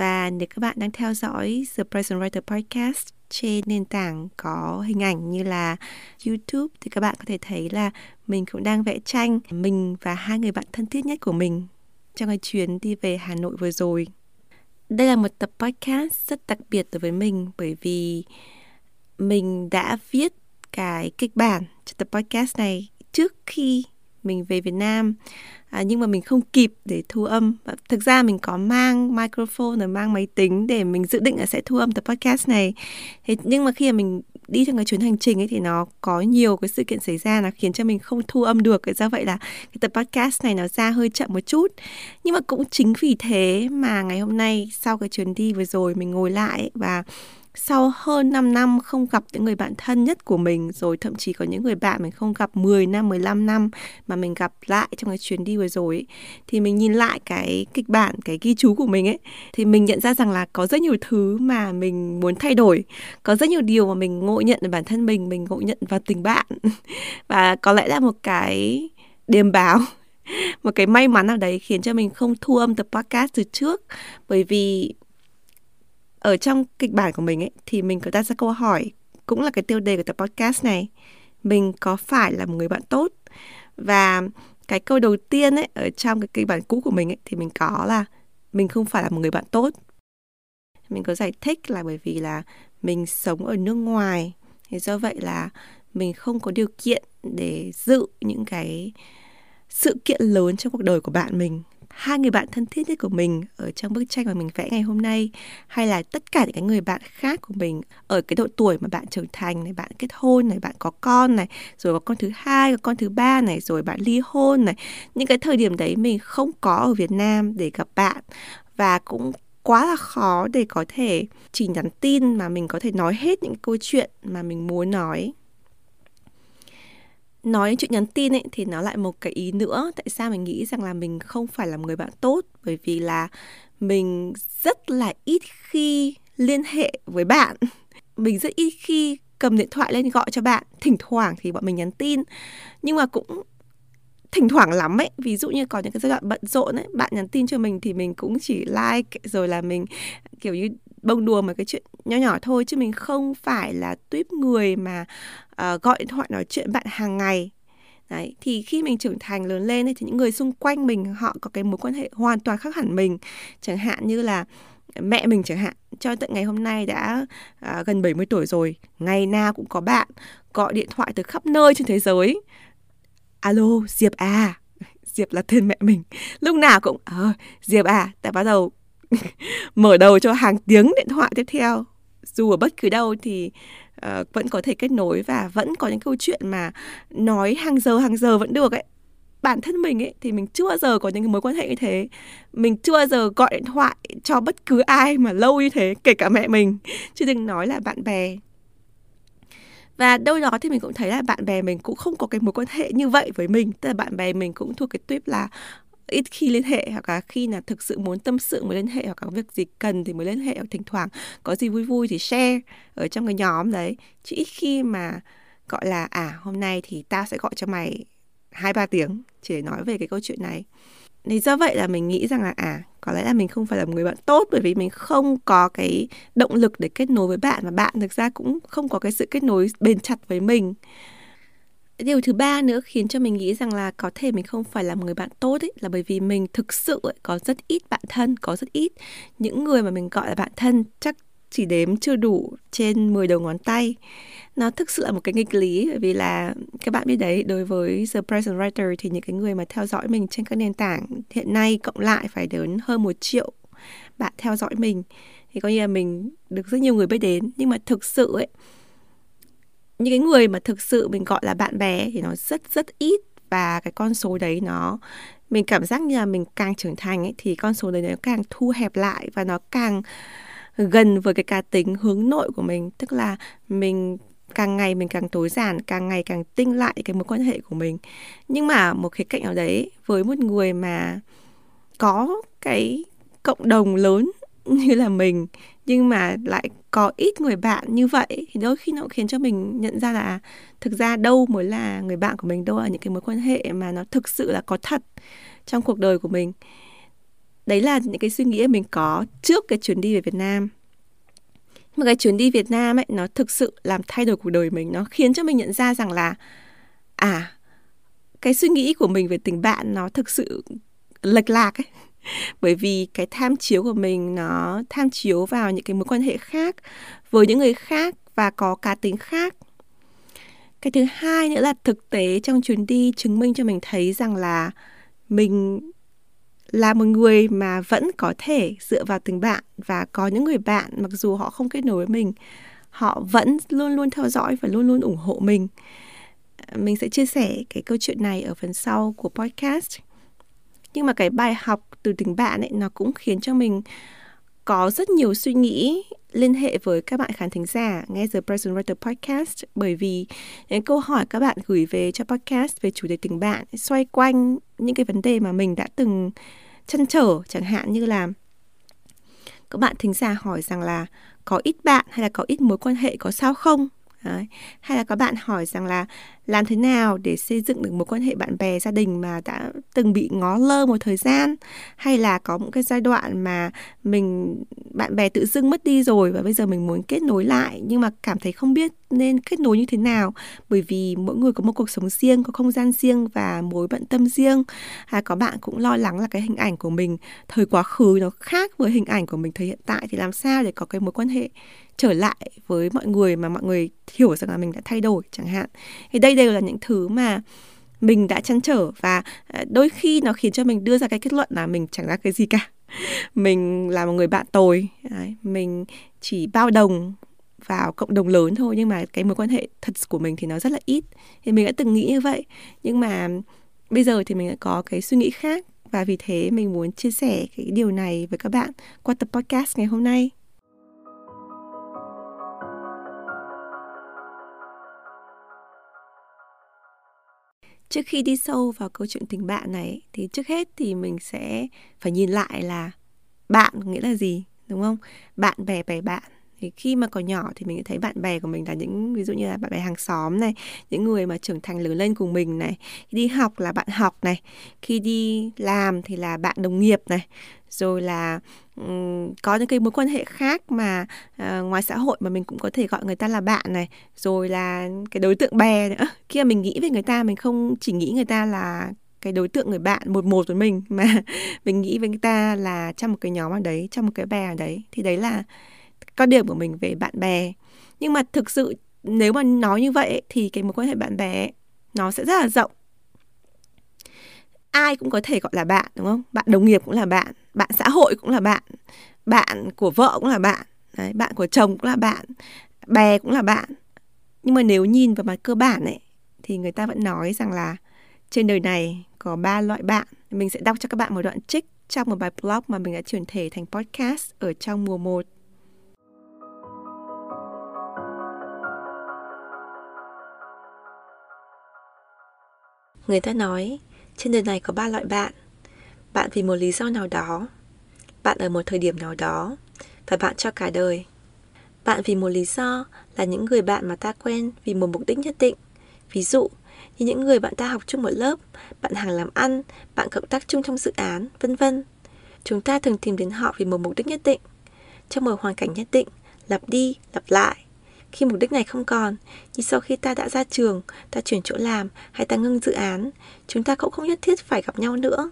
Và nếu các bạn đang theo dõi The Present Writer Podcast trên nền tảng có hình ảnh như là YouTube thì các bạn có thể thấy là mình cũng đang vẽ tranh mình và hai người bạn thân thiết nhất của mình trong cái chuyến đi về Hà Nội vừa rồi. Đây là một tập podcast rất đặc biệt đối với mình bởi vì mình đã viết cái kịch bản cho tập podcast này trước khi mình về Việt Nam à, nhưng mà mình không kịp để thu âm. Thực ra mình có mang microphone rồi mang máy tính để mình dự định là sẽ thu âm tập podcast này. Thế nhưng mà khi mà mình đi trong cái chuyến hành trình ấy thì nó có nhiều cái sự kiện xảy ra là khiến cho mình không thu âm được. Do vậy là cái tập podcast này nó ra hơi chậm một chút. Nhưng mà cũng chính vì thế mà ngày hôm nay sau cái chuyến đi vừa rồi mình ngồi lại và sau hơn 5 năm không gặp những người bạn thân nhất của mình rồi thậm chí có những người bạn mình không gặp 10 năm, 15 năm mà mình gặp lại trong cái chuyến đi vừa rồi ấy, thì mình nhìn lại cái kịch bản, cái ghi chú của mình ấy thì mình nhận ra rằng là có rất nhiều thứ mà mình muốn thay đổi, có rất nhiều điều mà mình ngộ nhận ở bản thân mình, mình ngộ nhận vào tình bạn. Và có lẽ là một cái điềm báo một cái may mắn nào đấy khiến cho mình không thu âm tập podcast từ trước. Bởi vì ở trong kịch bản của mình ấy, thì mình có đặt ra câu hỏi, cũng là cái tiêu đề của tập podcast này, mình có phải là một người bạn tốt? Và cái câu đầu tiên ấy, ở trong cái kịch bản cũ của mình ấy, thì mình có là mình không phải là một người bạn tốt. Mình có giải thích là bởi vì là mình sống ở nước ngoài, thì do vậy là mình không có điều kiện để dự những cái sự kiện lớn trong cuộc đời của bạn mình hai người bạn thân thiết nhất của mình ở trong bức tranh mà mình vẽ ngày hôm nay, hay là tất cả những cái người bạn khác của mình ở cái độ tuổi mà bạn trưởng thành này, bạn kết hôn này, bạn có con này, rồi có con thứ hai, có con thứ ba này, rồi bạn ly hôn này. Những cái thời điểm đấy mình không có ở Việt Nam để gặp bạn và cũng quá là khó để có thể chỉ nhắn tin mà mình có thể nói hết những câu chuyện mà mình muốn nói nói chuyện nhắn tin ấy, thì nó lại một cái ý nữa. Tại sao mình nghĩ rằng là mình không phải là một người bạn tốt? Bởi vì là mình rất là ít khi liên hệ với bạn. Mình rất ít khi cầm điện thoại lên gọi cho bạn. Thỉnh thoảng thì bọn mình nhắn tin. Nhưng mà cũng thỉnh thoảng lắm ấy. Ví dụ như có những cái giai đoạn bận rộn ấy, bạn nhắn tin cho mình thì mình cũng chỉ like, rồi là mình, kiểu như bông đùa một cái chuyện nhỏ nhỏ thôi chứ mình không phải là tuyếp người mà uh, gọi điện thoại nói chuyện bạn hàng ngày. Đấy, thì khi mình trưởng thành lớn lên thì những người xung quanh mình họ có cái mối quan hệ hoàn toàn khác hẳn mình. Chẳng hạn như là mẹ mình chẳng hạn cho tận ngày hôm nay đã à, gần 70 tuổi rồi ngày nào cũng có bạn gọi điện thoại từ khắp nơi trên thế giới. Alo diệp à. Diệp là tên mẹ mình. Lúc nào cũng ờ à, diệp à đã bắt đầu mở đầu cho hàng tiếng điện thoại tiếp theo. Dù ở bất cứ đâu thì uh, vẫn có thể kết nối và vẫn có những câu chuyện mà nói hàng giờ hàng giờ vẫn được ấy. Bản thân mình ấy thì mình chưa bao giờ có những mối quan hệ như thế. Mình chưa bao giờ gọi điện thoại cho bất cứ ai mà lâu như thế kể cả mẹ mình chứ đừng nói là bạn bè. Và đâu đó thì mình cũng thấy là bạn bè mình cũng không có cái mối quan hệ như vậy với mình. Tức là bạn bè mình cũng thuộc cái tuyếp là ít khi liên hệ hoặc là khi là thực sự muốn tâm sự mới liên hệ hoặc có việc gì cần thì mới liên hệ, hoặc thỉnh thoảng có gì vui vui thì share ở trong cái nhóm đấy. Chứ ít khi mà gọi là à hôm nay thì tao sẽ gọi cho mày hai ba tiếng chỉ để nói về cái câu chuyện này. Thì do vậy là mình nghĩ rằng là à có lẽ là mình không phải là một người bạn tốt, bởi vì mình không có cái động lực để kết nối với bạn và bạn thực ra cũng không có cái sự kết nối bền chặt với mình điều thứ ba nữa khiến cho mình nghĩ rằng là có thể mình không phải là một người bạn tốt ấy là bởi vì mình thực sự ấy, có rất ít bạn thân có rất ít những người mà mình gọi là bạn thân chắc chỉ đếm chưa đủ trên 10 đầu ngón tay. Nó thực sự là một cái nghịch lý bởi vì là các bạn biết đấy đối với The Present Writer thì những cái người mà theo dõi mình trên các nền tảng hiện nay cộng lại phải đến hơn một triệu bạn theo dõi mình. Thì coi như là mình được rất nhiều người biết đến. Nhưng mà thực sự ấy những cái người mà thực sự mình gọi là bạn bè thì nó rất rất ít. Và cái con số đấy nó, mình cảm giác như là mình càng trưởng thành ấy, thì con số đấy nó càng thu hẹp lại và nó càng gần với cái cá tính hướng nội của mình. Tức là mình càng ngày mình càng tối giản, càng ngày càng tinh lại cái mối quan hệ của mình. Nhưng mà một khía cạnh nào đấy, với một người mà có cái cộng đồng lớn như là mình, nhưng mà lại có ít người bạn như vậy thì đôi khi nó cũng khiến cho mình nhận ra là à, thực ra đâu mới là người bạn của mình, đâu là những cái mối quan hệ mà nó thực sự là có thật trong cuộc đời của mình. Đấy là những cái suy nghĩ mình có trước cái chuyến đi về Việt Nam. Mà cái chuyến đi Việt Nam ấy, nó thực sự làm thay đổi cuộc đời mình. Nó khiến cho mình nhận ra rằng là à cái suy nghĩ của mình về tình bạn nó thực sự lệch lạc ấy. bởi vì cái tham chiếu của mình nó tham chiếu vào những cái mối quan hệ khác với những người khác và có cá tính khác. Cái thứ hai nữa là thực tế trong chuyến đi chứng minh cho mình thấy rằng là mình là một người mà vẫn có thể dựa vào tình bạn và có những người bạn mặc dù họ không kết nối với mình, họ vẫn luôn luôn theo dõi và luôn luôn ủng hộ mình. Mình sẽ chia sẻ cái câu chuyện này ở phần sau của podcast. Nhưng mà cái bài học từ tình bạn ấy, nó cũng khiến cho mình có rất nhiều suy nghĩ liên hệ với các bạn khán thính giả, nghe The Present Writer Podcast bởi vì những câu hỏi các bạn gửi về cho podcast về chủ đề tình bạn xoay quanh những cái vấn đề mà mình đã từng chăn trở, chẳng hạn như là các bạn thính giả hỏi rằng là có ít bạn hay là có ít mối quan hệ có sao không Đấy. Hay là các bạn hỏi rằng là làm thế nào để xây dựng được một quan hệ bạn bè gia đình mà đã từng bị ngó lơ một thời gian? Hay là có một cái giai đoạn mà mình bạn bè tự dưng mất đi rồi và bây giờ mình muốn kết nối lại nhưng mà cảm thấy không biết nên kết nối như thế nào? Bởi vì mỗi người có một cuộc sống riêng có không gian riêng và mối bận tâm riêng. À, có bạn cũng lo lắng là cái hình ảnh của mình thời quá khứ nó khác với hình ảnh của mình thời hiện tại thì làm sao để có cái mối quan hệ trở lại với mọi người mà mọi người hiểu rằng là mình đã thay đổi chẳng hạn? Thì đây đều là những thứ mà mình đã chăn trở và à, đôi khi nó khiến cho mình đưa ra cái kết luận là mình chẳng ra cái gì cả. Mình là một người bạn tồi Đấy, mình chỉ bao đồng vào cộng đồng lớn thôi nhưng mà cái mối quan hệ thật của mình thì nó rất là ít. Thì mình đã từng nghĩ như vậy nhưng mà bây giờ thì mình đã có cái suy nghĩ khác và vì thế mình muốn chia sẻ cái điều này với các bạn qua tập podcast ngày hôm nay. Trước khi đi sâu vào câu chuyện tình bạn này, thì trước hết thì mình sẽ phải nhìn lại là bạn nghĩa là gì, đúng không? Bạn bè bè bạn thì khi mà còn nhỏ thì mình thấy bạn bè của mình là những ví dụ như là bạn bè hàng xóm này những người mà trưởng thành lớn lên cùng mình này khi đi học là bạn học này khi đi làm thì là bạn đồng nghiệp này. Rồi là um, có những cái mối quan hệ khác mà uh, ngoài xã hội mà mình cũng có thể gọi người ta là bạn này. Rồi là cái đối tượng bè nữa. Khi mà mình nghĩ về người ta mình không chỉ nghĩ người ta là cái đối tượng người bạn một một với mình mà mình nghĩ với người ta là trong một cái nhóm ở đấy trong một cái bè ở đấy. Thì đấy là quan điểm của mình về bạn bè. Nhưng mà thực sự nếu mà nói như vậy thì cái mối quan hệ bạn bè nó sẽ rất là rộng. Ai cũng có thể gọi là bạn đúng không? Bạn đồng nghiệp cũng là bạn bạn xã hội cũng là bạn bạn của vợ cũng là bạn đấy, bạn của chồng cũng là bạn bè cũng là bạn. Nhưng mà nếu nhìn vào mặt cơ bản ấy thì người ta vẫn nói rằng là trên đời này có ba loại bạn. Mình sẽ đọc cho các bạn một đoạn trích trong một bài blog mà mình đã chuyển thể thành podcast ở trong mùa 1 Người ta nói, trên đời này có ba loại bạn. Bạn vì một lý do nào đó, bạn ở một thời điểm nào đó, và bạn cho cả đời. Bạn vì một lý do là những người bạn mà ta quen vì một mục đích nhất định. Ví dụ, như những người bạn ta học chung một lớp, bạn hàng làm ăn, bạn cộng tác chung trong dự án, vân vân. Chúng ta thường tìm đến họ vì một mục đích nhất định, trong một hoàn cảnh nhất định, lặp đi, lặp lại. Khi mục đích này không còn, như sau khi ta đã ra trường, ta chuyển chỗ làm hay ta ngưng dự án, chúng ta cũng không nhất thiết phải gặp nhau nữa.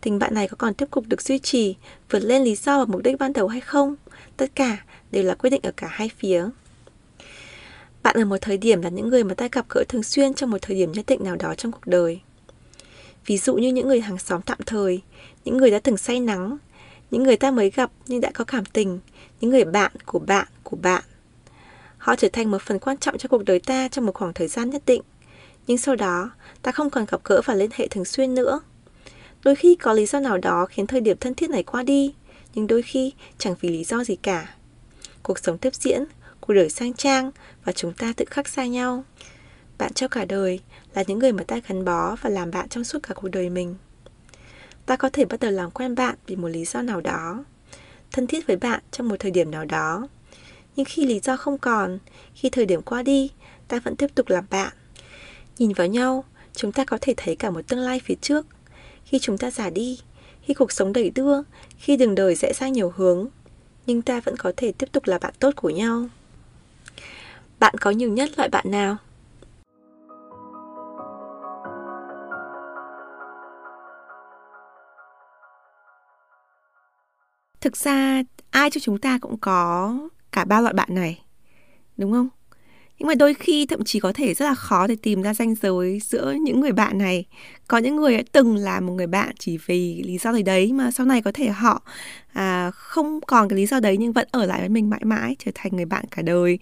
Tình bạn này có còn tiếp tục được duy trì, vượt lên lý do và mục đích ban đầu hay không? Tất cả đều là quyết định ở cả hai phía. Bạn ở một thời điểm là những người mà ta gặp gỡ thường xuyên trong một thời điểm nhất định nào đó trong cuộc đời. Ví dụ như những người hàng xóm tạm thời, những người đã từng say nắng, những người ta mới gặp nhưng đã có cảm tình, những người bạn của bạn của bạn. Họ trở thành một phần quan trọng trong cuộc đời ta trong một khoảng thời gian nhất định. Nhưng sau đó, ta không còn gặp gỡ và liên hệ thường xuyên nữa. Đôi khi có lý do nào đó khiến thời điểm thân thiết này qua đi, nhưng đôi khi chẳng vì lý do gì cả. Cuộc sống tiếp diễn, cuộc đời sang trang và chúng ta tự khắc xa nhau. Bạn cho cả đời là những người mà ta gắn bó và làm bạn trong suốt cả cuộc đời mình. Ta có thể bắt đầu làm quen bạn vì một lý do nào đó, thân thiết với bạn trong một thời điểm nào đó. Nhưng khi lý do không còn, khi thời điểm qua đi, ta vẫn tiếp tục làm bạn. Nhìn vào nhau, chúng ta có thể thấy cả một tương lai phía trước. Khi chúng ta già đi, khi cuộc sống đầy đưa, khi đường đời rẽ sang nhiều hướng, nhưng ta vẫn có thể tiếp tục là bạn tốt của nhau. Bạn có nhiều nhất loại bạn nào? Thực ra ai cho chúng ta cũng có cả ba loại bạn này, đúng không? nhưng mà đôi khi thậm chí có thể rất là khó để tìm ra ranh giới giữa những người bạn này. Có những người đã từng là một người bạn chỉ vì lý do gì đấy mà sau này có thể họ à, không còn cái lý do đấy nhưng vẫn ở lại với mình mãi mãi trở thành người bạn cả đời.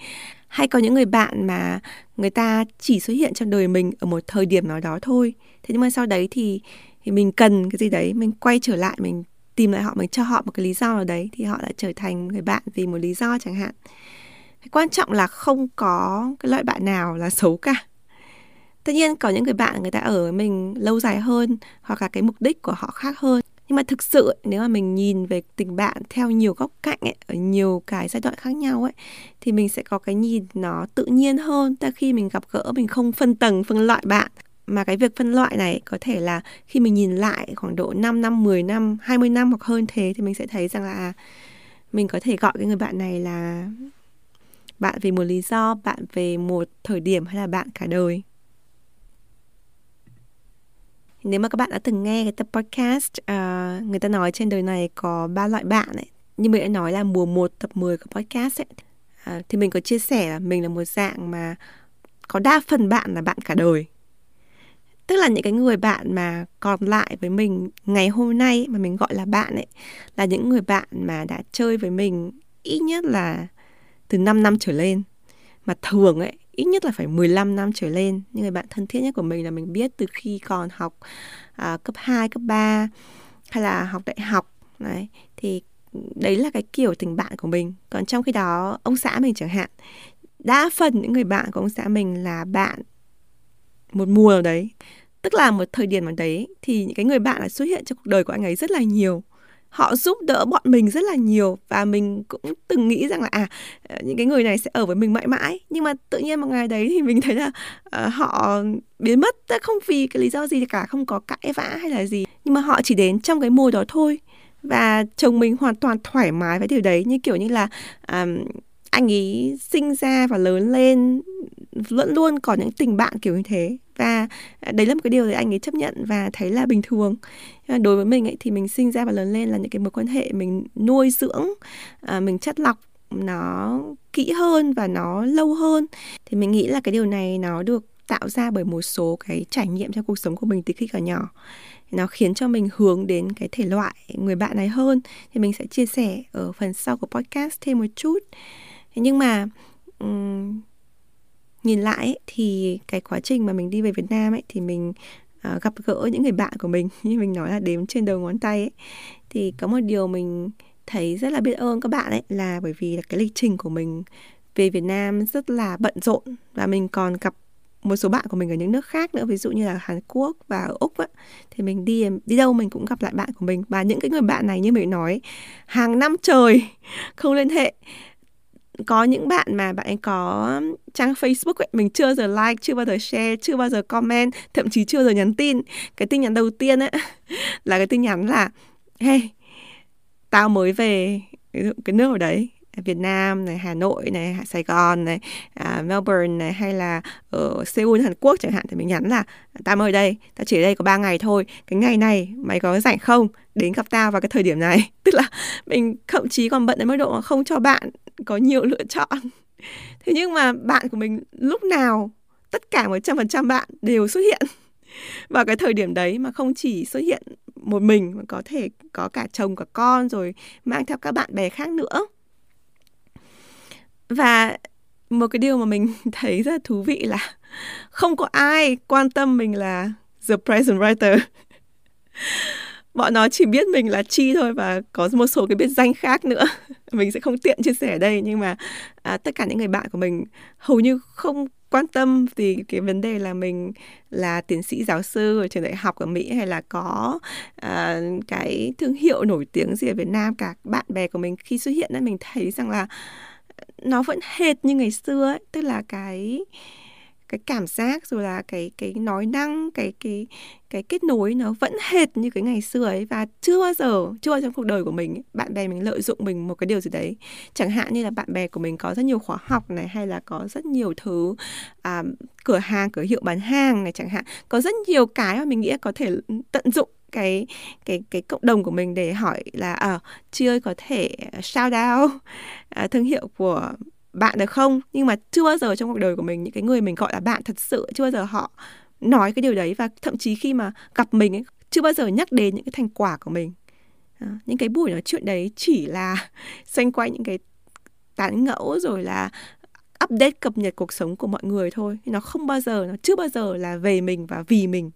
Hay có những người bạn mà người ta chỉ xuất hiện trong đời mình ở một thời điểm nào đó thôi. Thế nhưng mà sau đấy thì thì mình cần cái gì đấy mình quay trở lại mình tìm lại họ mình cho họ một cái lý do nào đấy thì họ lại trở thành người bạn vì một lý do chẳng hạn. Quan trọng là không có cái loại bạn nào là xấu cả. Tất nhiên có những người bạn người ta ở với mình lâu dài hơn hoặc là cái mục đích của họ khác hơn. Nhưng mà thực sự nếu mà mình nhìn về tình bạn theo nhiều góc cạnh ấy, ở nhiều cái giai đoạn khác nhau ấy thì mình sẽ có cái nhìn nó tự nhiên hơn. Ta khi mình gặp gỡ mình không phân tầng phân loại bạn mà cái việc phân loại này có thể là khi mình nhìn lại khoảng độ 5 năm, 10 năm, 20 năm hoặc hơn thế thì mình sẽ thấy rằng là à, mình có thể gọi cái người bạn này là bạn vì một lý do bạn về một thời điểm hay là bạn cả đời. Nếu mà các bạn đã từng nghe cái tập podcast uh, người ta nói trên đời này có ba loại bạn ấy như mình đã nói là mùa 1 tập 10 của podcast ấy uh, thì mình có chia sẻ là mình là một dạng mà có đa phần bạn là bạn cả đời tức là những cái người bạn mà còn lại với mình ngày hôm nay mà mình gọi là bạn ấy là những người bạn mà đã chơi với mình ít nhất là từ 5 năm trở lên. Mà thường ấy ít nhất là phải 15 năm trở lên. Những người bạn thân thiết nhất của mình là mình biết từ khi còn học à, cấp 2, cấp 3 hay là học đại học. Đấy thì đấy là cái kiểu tình bạn của mình. Còn trong khi đó ông xã mình chẳng hạn đa phần những người bạn của ông xã mình là bạn một mùa nào đấy tức là một thời điểm nào đấy thì những cái người bạn là xuất hiện trong cuộc đời của anh ấy rất là nhiều. Họ giúp đỡ bọn mình rất là nhiều và mình cũng từng nghĩ rằng là à ờ, những cái người này sẽ ở với mình mãi mãi. Nhưng mà tự nhiên một ngày đấy thì mình thấy là uh, họ biến mất. Không vì cái lý do gì cả không có cãi vã hay là gì. Nhưng mà họ chỉ đến trong cái mùa đó thôi. Và chồng mình hoàn toàn thoải mái với điều đấy. Như kiểu như là um, anh ấy sinh ra và lớn lên vẫn luôn có những tình bạn kiểu như thế. Và đấy là một cái điều để anh ấy chấp nhận và thấy là bình thường. Ờ, đối với mình ấy thì mình sinh ra và lớn lên là những cái mối quan hệ mình nuôi dưỡng à, mình chất lọc nó kỹ hơn và nó lâu hơn. Thì mình nghĩ là cái điều này nó được tạo ra bởi một số cái trải nghiệm trong cuộc sống của mình từ khi còn nhỏ. Nó khiến cho mình hướng đến cái thể loại người bạn này hơn. Thì mình sẽ chia sẻ ở phần sau của podcast thêm một chút nhưng mà um, nhìn lại ấy, thì cái quá trình mà mình đi về Việt Nam ấy thì mình uh, gặp gỡ những người bạn của mình. Như mình nói là đếm trên đầu ngón tay ấy. Thì có một điều mình thấy rất là biết ơn các bạn ấy là bởi vì là cái lịch trình của mình về Việt Nam rất là bận rộn. Và mình còn gặp một số bạn của mình ở những nước khác nữa ví dụ như là Hàn Quốc và ở Úc á. Thì mình đi đi đâu mình cũng gặp lại bạn của mình. Và những cái người bạn này như mình nói hàng năm trời không liên hệ có những bạn mà bạn ấy có trang Facebook ấy, mình chưa giờ like, chưa bao giờ share, chưa bao giờ comment, thậm chí chưa giờ nhắn tin. Cái tin nhắn đầu tiên ấy là cái tin nhắn là Hey, tao mới về cái nước ở đấy Việt Nam này, Hà Nội này, Sài Gòn này, à, Melbourne này hay là ở Seoul Hàn Quốc chẳng hạn thì mình nhắn là tao mới ở đây, tao chỉ ở đây có 3 ngày thôi. Cái ngày này mày có rảnh không? Đến gặp tao vào cái thời điểm này. Tức là mình thậm chí còn bận đến mức độ mà không cho bạn có nhiều lựa chọn thế nhưng mà bạn của mình lúc nào tất cả một trăm phần trăm bạn đều xuất hiện vào cái thời điểm đấy mà không chỉ xuất hiện một mình mà có thể có cả chồng cả con rồi mang theo các bạn bè khác nữa và một cái điều mà mình thấy rất là thú vị là không có ai quan tâm mình là the present writer. Bọn nó chỉ biết mình là chi thôi và có một số cái biệt danh khác nữa. Mình sẽ không tiện chia sẻ ở đây nhưng mà à, tất cả những người bạn của mình hầu như không quan tâm thì cái vấn đề là mình là tiến sĩ giáo sư ở trường đại học ở Mỹ hay là có uh, cái thương hiệu nổi tiếng gì ở Việt Nam. Cả bạn bè của mình khi xuất hiện ấy mình thấy rằng là nó vẫn hệt như ngày xưa ấy tức là cái cái cảm giác rồi là cái cái nói năng cái cái cái kết nối nó vẫn hệt như cái ngày xưa ấy. Và chưa bao giờ chưa bao giờ trong cuộc đời của mình bạn bè mình lợi dụng mình một cái điều gì đấy. Chẳng hạn như là bạn bè của mình có rất nhiều khóa học này hay là có rất nhiều thứ à, cửa hàng cửa hiệu bán hàng này chẳng hạn. Có rất nhiều cái mà mình nghĩ có thể tận dụng cái cái cái cộng đồng của mình để hỏi là à, chị ơi có thể shout out à, thương hiệu của bạn được không? Nhưng mà chưa bao giờ trong cuộc đời của mình những cái người mình gọi là bạn thật sự chưa bao giờ họ nói cái điều đấy. Và thậm chí khi mà gặp mình ấy chưa bao giờ nhắc đến những cái thành quả của mình. À, những cái buổi nói chuyện đấy chỉ là xoay quanh những cái tán ngẫu rồi là update cập nhật cuộc sống của mọi người thôi. Nó không bao giờ nó chưa bao giờ là về mình và vì mình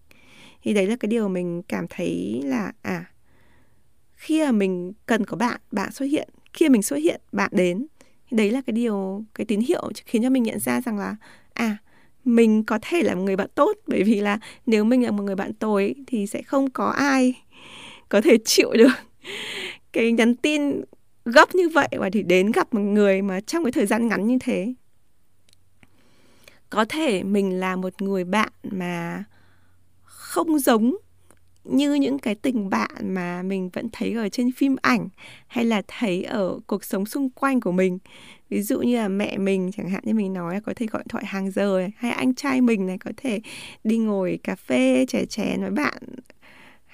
thì đấy là cái điều mình cảm thấy là à khi mà mình cần có bạn bạn xuất hiện, khi mình xuất hiện, bạn đến. Đấy là cái điều, cái tín hiệu khiến cho mình nhận ra rằng là à mình có thể là một người bạn tốt. Bởi vì là nếu mình là một người bạn tồi thì sẽ không có ai có thể chịu được cái nhắn tin gấp như vậy và thì đến gặp một người mà trong cái thời gian ngắn như thế. Có thể mình là một người bạn mà không giống như những cái tình bạn mà mình vẫn thấy ở trên phim ảnh hay là thấy ở cuộc sống xung quanh của mình. Ví dụ như là mẹ mình chẳng hạn như mình nói có thể gọi thoại hàng giờ này, hay anh trai mình này có thể đi ngồi cà phê chè chè với bạn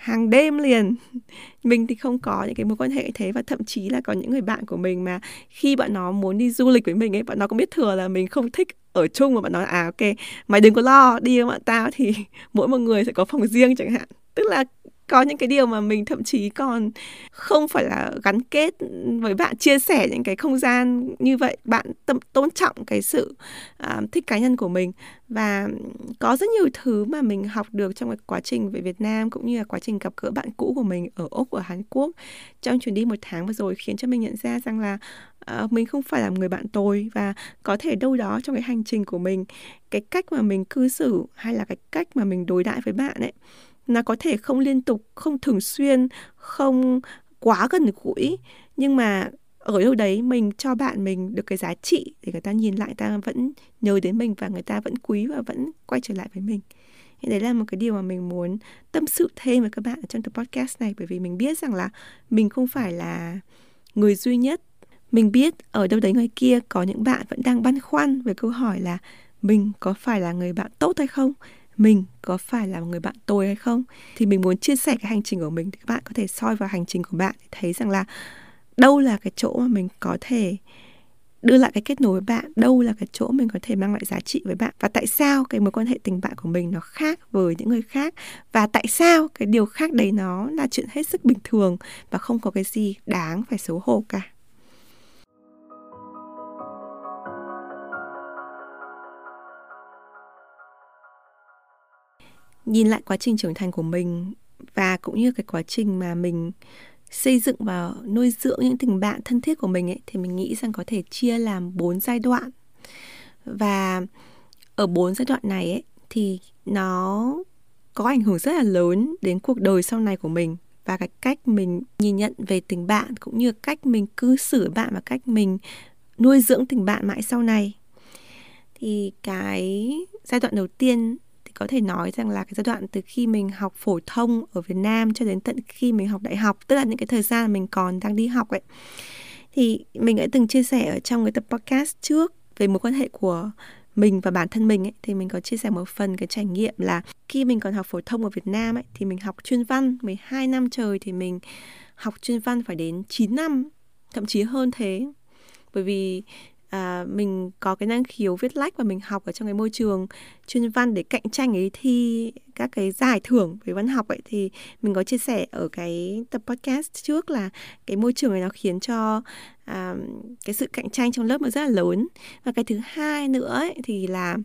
hàng đêm liền. Mình thì không có những cái mối quan hệ thế và thậm chí là có những người bạn của mình mà khi bạn nó muốn đi du lịch với mình ấy bạn nó cũng biết thừa là mình không thích ở chung mà bạn nói à ok, mày đừng có lo, đi với bọn tao thì mỗi một người sẽ có phòng riêng chẳng hạn. Tức là có những cái điều mà mình thậm chí còn không phải là gắn kết với bạn chia sẻ những cái không gian như vậy. Bạn tâm tôn trọng cái sự uh, thích cá nhân của mình. Và có rất nhiều thứ mà mình học được trong cái quá trình về Việt Nam cũng như là quá trình gặp gỡ bạn cũ của mình ở Úc ở Hàn Quốc trong chuyến đi một tháng vừa rồi khiến cho mình nhận ra rằng là uh, mình không phải là người bạn tồi và có thể đâu đó trong cái hành trình của mình cái cách mà mình cư xử hay là cái cách mà mình đối đãi với bạn ấy nó có thể không liên tục, không thường xuyên, không quá gần gũi. Nhưng mà ở đâu đấy mình cho bạn mình được cái giá trị để người ta nhìn lại, ta vẫn nhớ đến mình và người ta vẫn quý và vẫn quay trở lại với mình. Thì đấy là một cái điều mà mình muốn tâm sự thêm với các bạn ở trong tập podcast này. Bởi vì mình biết rằng là mình không phải là người duy nhất. Mình biết ở đâu đấy ngoài kia có những bạn vẫn đang băn khoăn về câu hỏi là mình có phải là người bạn tốt hay không? Mình có phải là một người bạn tồi hay không? Thì mình muốn chia sẻ cái hành trình của mình thì các bạn có thể soi vào hành trình của bạn để thấy rằng là đâu là cái chỗ mà mình có thể đưa lại cái kết nối với bạn, đâu là cái chỗ mình có thể mang lại giá trị với bạn. Và tại sao cái mối quan hệ tình bạn của mình nó khác với những người khác? Và tại sao cái điều khác đấy nó là chuyện hết sức bình thường và không có cái gì đáng phải xấu hổ cả? Nhìn lại quá trình trưởng thành của mình và cũng như cái quá trình mà mình xây dựng và nuôi dưỡng những tình bạn thân thiết của mình ấy, thì mình nghĩ rằng có thể chia làm bốn giai đoạn. Và ở bốn giai đoạn này ấy, thì nó có ảnh hưởng rất là lớn đến cuộc đời sau này của mình và cái cách mình nhìn nhận về tình bạn cũng như cách mình cư xử bạn và cách mình nuôi dưỡng tình bạn mãi sau này. Thì cái giai đoạn đầu tiên có thể nói rằng là cái giai đoạn từ khi mình học phổ thông ở Việt Nam cho đến tận khi mình học đại học, tức là những cái thời gian mình còn đang đi học ấy. Thì mình đã từng chia sẻ ở trong cái tập podcast trước về mối quan hệ của mình và bản thân mình ấy, thì mình có chia sẻ một phần cái trải nghiệm là khi mình còn học phổ thông ở Việt Nam ấy, thì mình học chuyên văn 12 năm trời thì mình học chuyên văn phải đến 9 năm, thậm chí hơn thế. Bởi vì à, mình có cái năng khiếu viết lách và mình học ở trong cái môi trường chuyên văn để cạnh tranh ấy thi các cái giải thưởng về văn học ấy thì mình có chia sẻ ở cái tập podcast trước là cái môi trường này nó khiến cho à, cái sự cạnh tranh trong lớp nó rất là lớn. Và cái thứ hai nữa ấy, thì là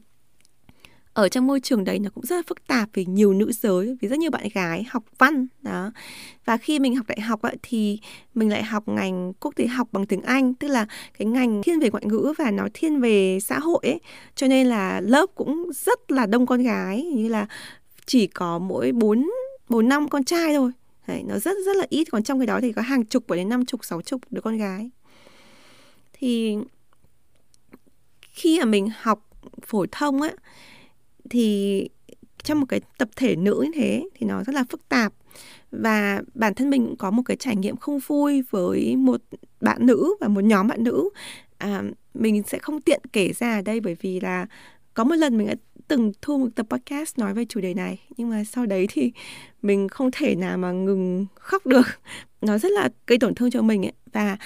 ở trong môi trường đấy nó cũng rất là phức tạp vì nhiều nữ giới vì rất nhiều bạn gái học văn đó. Và khi mình học đại học ấy, thì mình lại học ngành quốc tế học bằng tiếng Anh tức là cái ngành thiên về ngoại ngữ và nó thiên về xã hội ấy. Cho nên là lớp cũng rất là đông con gái như là chỉ có mỗi bốn bốn năm con trai thôi. Đấy, nó rất rất là ít. Còn trong cái đó thì có hàng chục đến năm chục sáu chục đứa con gái. Thì khi mà mình học phổ thông á thì trong một cái tập thể nữ như thế thì nó rất là phức tạp. Và bản thân mình cũng có một cái trải nghiệm không vui với một bạn nữ và một nhóm bạn nữ. À, mình sẽ không tiện kể ra ở đây bởi vì là có một lần mình đã từng thu một tập podcast nói về chủ đề này nhưng mà sau đấy thì mình không thể nào mà ngừng khóc được. Nó rất là gây tổn thương cho mình ấy. Và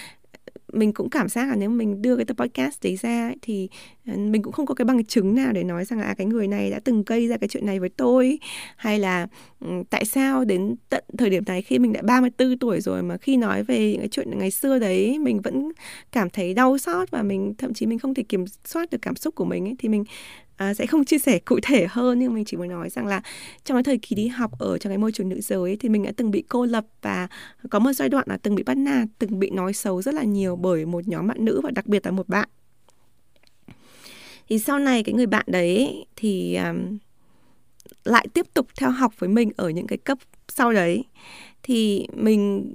mình cũng cảm giác là nếu mình đưa cái tập podcast đấy ra ấy, thì ờ, mình cũng không có cái bằng chứng nào để nói rằng là à, cái người này đã từng gây ra cái chuyện này với tôi hay là ừ, tại sao đến tận thời điểm này khi mình đã 34 tuổi rồi mà khi nói về những cái chuyện ngày xưa đấy mình vẫn cảm thấy đau xót và mình thậm chí mình không thể kiểm soát được cảm xúc của mình ấy thì mình à, sẽ không chia sẻ cụ thể hơn nhưng mình chỉ muốn nói rằng là trong cái thời kỳ đi học ở trong cái môi trường nữ giới thì mình đã từng bị cô lập và có một giai đoạn là từng bị bắt nạt từng bị nói xấu rất là nhiều bởi một nhóm bạn nữ và đặc biệt là một bạn. Thì sau này cái người bạn đấy thì um, lại tiếp tục theo học với mình ở những cái cấp sau đấy. Thì mình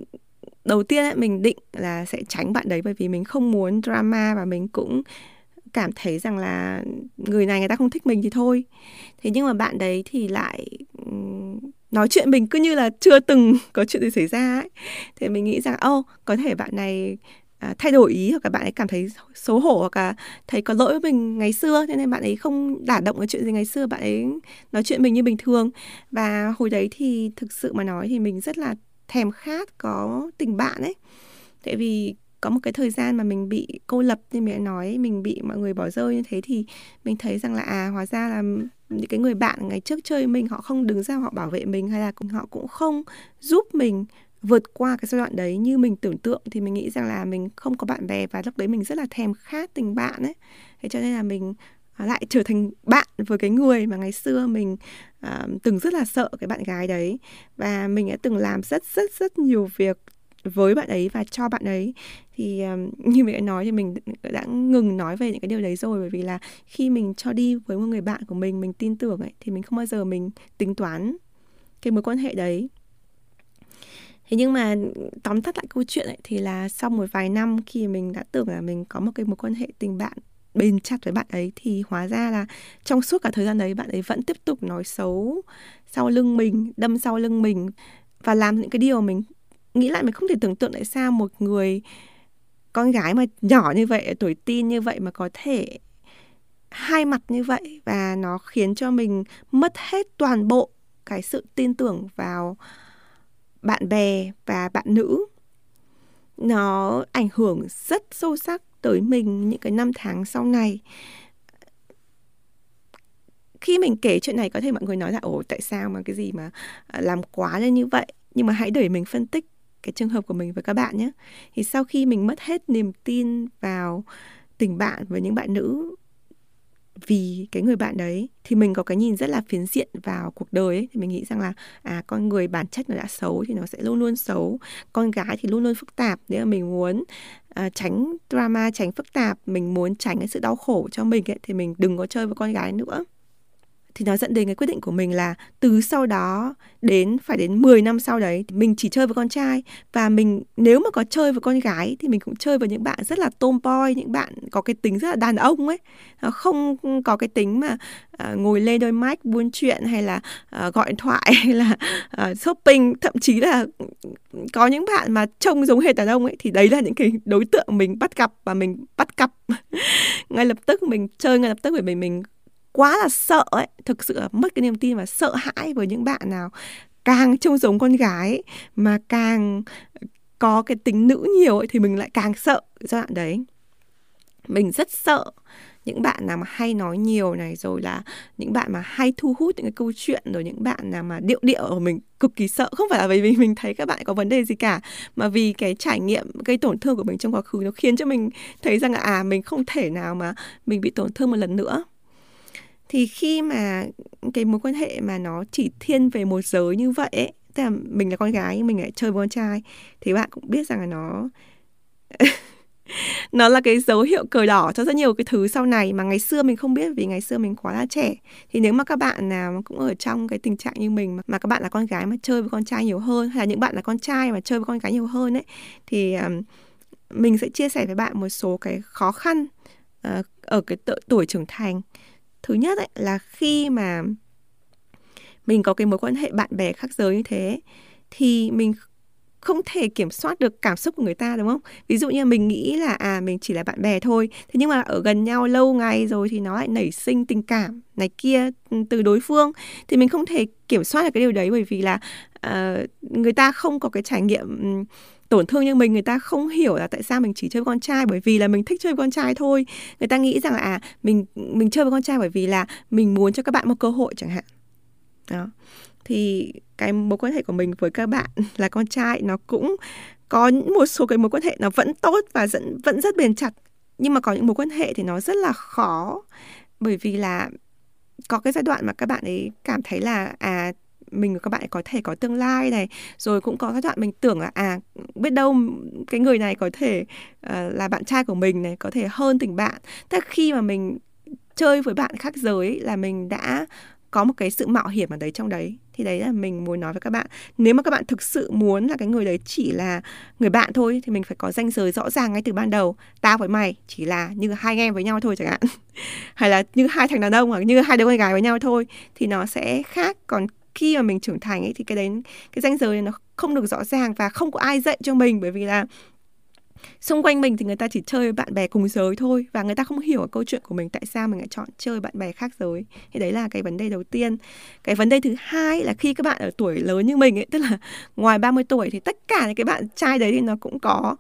đầu tiên ấy, mình định là sẽ tránh bạn đấy bởi vì mình không muốn drama và mình cũng cảm thấy rằng là người này người ta không thích mình thì thôi. Thế nhưng mà bạn đấy thì lại nói chuyện mình cứ như là chưa từng có chuyện gì xảy ra ấy. Thì mình nghĩ rằng ô oh, có thể bạn này à, thay đổi ý hoặc là bạn ấy cảm thấy xấu hổ hoặc là thấy có lỗi với mình ngày xưa cho nên bạn ấy không đả động cái chuyện gì ngày xưa bạn ấy nói chuyện mình như bình thường. Và hồi đấy thì thực sự mà nói thì mình rất là thèm khát có tình bạn ấy. Tại vì có một cái thời gian mà mình bị cô lập như mẹ nói mình bị mọi người bỏ rơi như thế thì mình thấy rằng là à hóa ra là những cái người bạn ngày trước chơi mình họ không đứng ra họ bảo vệ mình hay là họ cũng không giúp mình vượt qua cái giai đoạn đấy như mình tưởng tượng thì mình nghĩ rằng là mình không có bạn bè và lúc đấy mình rất là thèm khát tình bạn ấy. Thế cho nên là mình à, lại trở thành bạn với cái người mà ngày xưa mình uh, từng rất là sợ cái bạn gái đấy. Và mình đã từng làm rất rất rất nhiều việc với bạn ấy và cho bạn ấy. Thì um, như mình đã nói thì mình đã ngừng nói về những cái điều đấy rồi. Bởi vì là khi mình cho đi với một người bạn của mình mình tin tưởng ấy thì mình không bao giờ mình tính toán cái mối quan hệ đấy. Thế nhưng mà tóm tắt lại câu chuyện ấy thì là sau một vài năm khi mình đã tưởng là mình có một cái mối quan hệ tình bạn bền chặt với bạn ấy thì hóa ra là trong suốt cả thời gian đấy bạn ấy vẫn tiếp tục nói xấu sau lưng mình đâm sau lưng mình và làm những cái điều mình nghĩ lại mình không thể tưởng tượng tại sao một người con gái mà nhỏ như vậy, tuổi tin như vậy mà có thể hai mặt như vậy và nó khiến cho mình mất hết toàn bộ cái sự tin tưởng vào bạn bè và bạn nữ. Nó ảnh hưởng rất sâu sắc tới mình những cái năm tháng sau này. Khi mình kể chuyện này, có thể mọi người nói là, ồ, tại sao mà cái gì mà à, làm quá lên như vậy? Nhưng mà hãy để mình phân tích cái trường hợp của mình với các bạn nhé. Thì sau khi mình mất hết niềm tin vào tình bạn với những bạn nữ vì cái người bạn đấy thì mình có cái nhìn rất là phiến diện vào cuộc đời ấy. Thì mình nghĩ rằng là à con người bản chất nó đã xấu thì nó sẽ luôn luôn xấu. Con gái thì luôn luôn phức tạp. Nếu mà mình muốn à, tránh drama tránh phức tạp mình muốn tránh cái sự đau khổ cho mình ấy thì mình đừng có chơi với con gái nữa thì nó dẫn đến cái quyết định của mình là từ sau đó đến phải đến 10 năm sau đấy thì mình chỉ chơi với con trai. Và mình nếu mà có chơi với con gái thì mình cũng chơi với những bạn rất là tomboy những bạn có cái tính rất là đàn ông ấy. Nó không có cái tính mà uh, ngồi lê đôi mic buôn chuyện hay là uh, gọi điện thoại hay là uh, shopping. Thậm chí là có những bạn mà trông giống hệt đàn ông ấy thì đấy là những cái đối tượng mình bắt gặp và mình bắt cặp. Ngay lập tức mình chơi ngay lập tức bởi vì mình quá là sợ ấy, thực sự là mất cái niềm tin và sợ hãi với những bạn nào càng trông giống con gái mà càng có cái tính nữ nhiều ấy, thì mình lại càng sợ giai đoạn đấy. Mình rất sợ những bạn nào mà hay nói nhiều này, rồi là những bạn mà hay thu hút những cái câu chuyện, rồi những bạn nào mà điệu điệu ở mình cực kỳ sợ. Không phải là bởi vì mình thấy các bạn có vấn đề gì cả, mà vì cái trải nghiệm gây tổn thương của mình trong quá khứ nó khiến cho mình thấy rằng là à mình không thể nào mà mình bị tổn thương một lần nữa thì khi mà cái mối quan hệ mà nó chỉ thiên về một giới như vậy ấy, tức là mình là con gái nhưng mình lại chơi với con trai thì bạn cũng biết rằng là nó nó là cái dấu hiệu cờ đỏ cho rất nhiều cái thứ sau này mà ngày xưa mình không biết vì ngày xưa mình quá là trẻ. Thì nếu mà các bạn nào cũng ở trong cái tình trạng như mình mà, mà các bạn là con gái mà chơi với con trai nhiều hơn hay là những bạn là con trai mà chơi với con gái nhiều hơn ấy thì um, mình sẽ chia sẻ với bạn một số cái khó khăn uh, ở cái tuổi trưởng thành thứ nhất ấy, là khi mà mình có cái mối quan hệ bạn bè khác giới như thế thì mình không thể kiểm soát được cảm xúc của người ta đúng không? Ví dụ như mình nghĩ là à mình chỉ là bạn bè thôi, thế nhưng mà ở gần nhau lâu ngày rồi thì nó lại nảy sinh tình cảm này kia ừ, từ đối phương thì mình không thể kiểm soát được cái điều đấy bởi vì là uh, người ta không có cái trải nghiệm ừ, tổn thương như mình, người ta không hiểu là tại sao mình chỉ chơi với con trai bởi vì là mình thích chơi với con trai thôi. Người ta nghĩ rằng là à mình mình chơi với con trai bởi vì là mình muốn cho các bạn một cơ hội chẳng hạn. Đó. Thì cái mối quan hệ của mình với các bạn là con trai, nó cũng có một số cái mối quan hệ nó vẫn tốt và vẫn vẫn rất bền chặt. Nhưng mà có những mối quan hệ thì nó rất là khó bởi vì là có cái giai đoạn mà các bạn ấy cảm thấy là à mình và các bạn có thể có tương lai này rồi cũng có giai đoạn mình tưởng là à biết đâu cái người này có thể uh, là bạn trai của mình này có thể hơn tình bạn. Tức khi mà mình chơi với bạn khác giới là mình đã có một cái sự mạo hiểm ở đấy trong đấy. Thì đấy là mình muốn nói với các bạn. Nếu mà các bạn thực sự muốn là cái người đấy chỉ là người bạn thôi thì mình phải có danh giới rõ ràng ngay từ ban đầu. Tao với mày chỉ là như hai anh em với nhau thôi chẳng hạn. Hay là như hai thằng đàn ông hoặc như hai đứa con gái với nhau thôi thì nó sẽ khác. Còn khi mà mình trưởng thành ấy, thì cái đấy, cái danh giới này nó không được rõ ràng và không có ai dạy cho mình. Bởi vì là xung quanh mình thì người ta chỉ chơi với bạn bè cùng giới thôi và người ta không hiểu câu chuyện của mình tại sao mình lại chọn chơi bạn bè khác giới. Thì đấy là cái vấn đề đầu tiên. Cái vấn đề thứ hai là khi các bạn ở tuổi lớn như mình ấy, tức là ngoài 30 tuổi thì tất cả những cái bạn trai đấy thì nó cũng có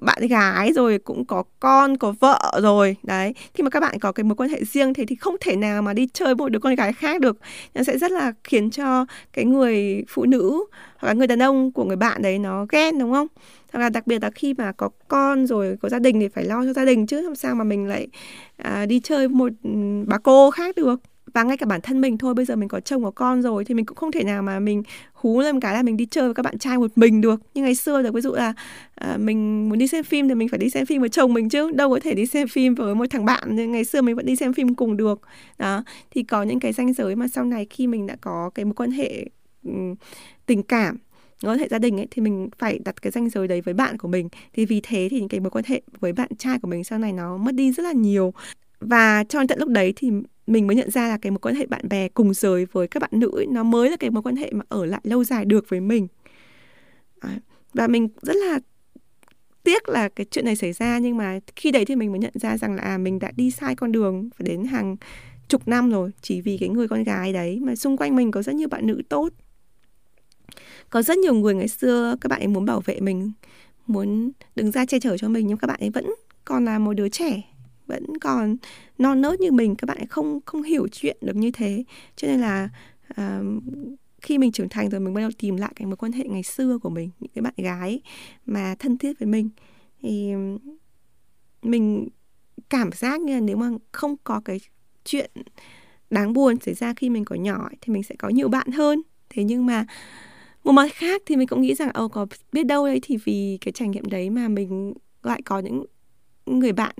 bạn gái rồi cũng có con có vợ rồi. Đấy khi mà các bạn có cái mối quan hệ riêng thì thì không thể nào mà đi chơi một đứa con gái khác được. Nó sẽ rất là khiến cho cái người phụ nữ hoặc là người đàn ông của người bạn đấy nó ghen đúng không? Hoặc là đặc biệt là khi mà có con rồi có gia đình thì phải lo cho gia đình chứ làm sao mà mình lại à, đi chơi một ừ, bà cô khác được và ngay cả bản thân mình thôi bây giờ mình có chồng có con rồi thì mình cũng không thể nào mà mình hú lên cái là mình đi chơi với các bạn trai một mình được. Như ngày xưa rồi ví dụ là à, mình muốn đi xem phim thì mình phải đi xem phim với chồng mình chứ đâu có thể đi xem phim với một thằng bạn. Nên ngày xưa mình vẫn đi xem phim cùng được. Đó thì có những cái ranh giới mà sau này khi mình đã có cái mối quan hệ tình cảm mối quan hệ gia đình ấy thì mình phải đặt cái ranh giới đấy với bạn của mình. Thì vì thế thì những cái mối quan hệ với bạn trai của mình sau này nó mất đi rất là nhiều. Và cho đến tận lúc đấy thì mình mới nhận ra là cái mối quan hệ bạn bè cùng giới với các bạn nữ ấy, nó mới là cái mối quan hệ mà ở lại lâu dài được với mình. Và mình rất là tiếc là cái chuyện này xảy ra nhưng mà khi đấy thì mình mới nhận ra rằng là à, mình đã đi sai con đường phải đến hàng chục năm rồi chỉ vì cái người con gái đấy mà xung quanh mình có rất nhiều bạn nữ tốt. Có rất nhiều người ngày xưa các bạn ấy muốn bảo vệ mình muốn đứng ra che chở cho mình nhưng các bạn ấy vẫn còn là một đứa trẻ vẫn còn non nớt như mình các bạn ấy không không hiểu chuyện được như thế. Cho nên là uh, khi mình trưởng thành rồi mình bắt đầu tìm lại cái mối quan hệ ngày xưa của mình những cái bạn gái mà thân thiết với mình thì mình cảm giác như là nếu mà không có cái chuyện đáng buồn xảy ra khi mình còn nhỏ thì mình sẽ có nhiều bạn hơn. Thế nhưng mà một mặt khác thì mình cũng nghĩ rằng ồ có biết đâu đấy thì vì cái trải nghiệm đấy mà mình lại có những người bạn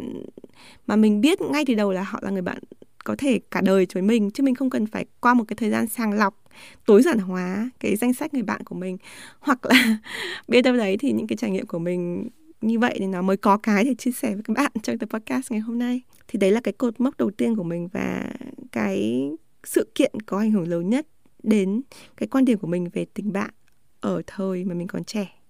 mà mình biết ngay từ đầu là họ là người bạn có thể cả đời với mình, chứ mình không cần phải qua một cái thời gian sàng lọc, tối giản hóa cái danh sách người bạn của mình. Hoặc là biết đâu đấy thì những cái trải nghiệm của mình như vậy thì nó mới có cái để chia sẻ với các bạn trong tập podcast ngày hôm nay. Thì đấy là cái cột mốc đầu tiên của mình và cái sự kiện có ảnh hưởng lớn nhất đến cái quan điểm của mình về tình bạn ở thời mà mình còn trẻ.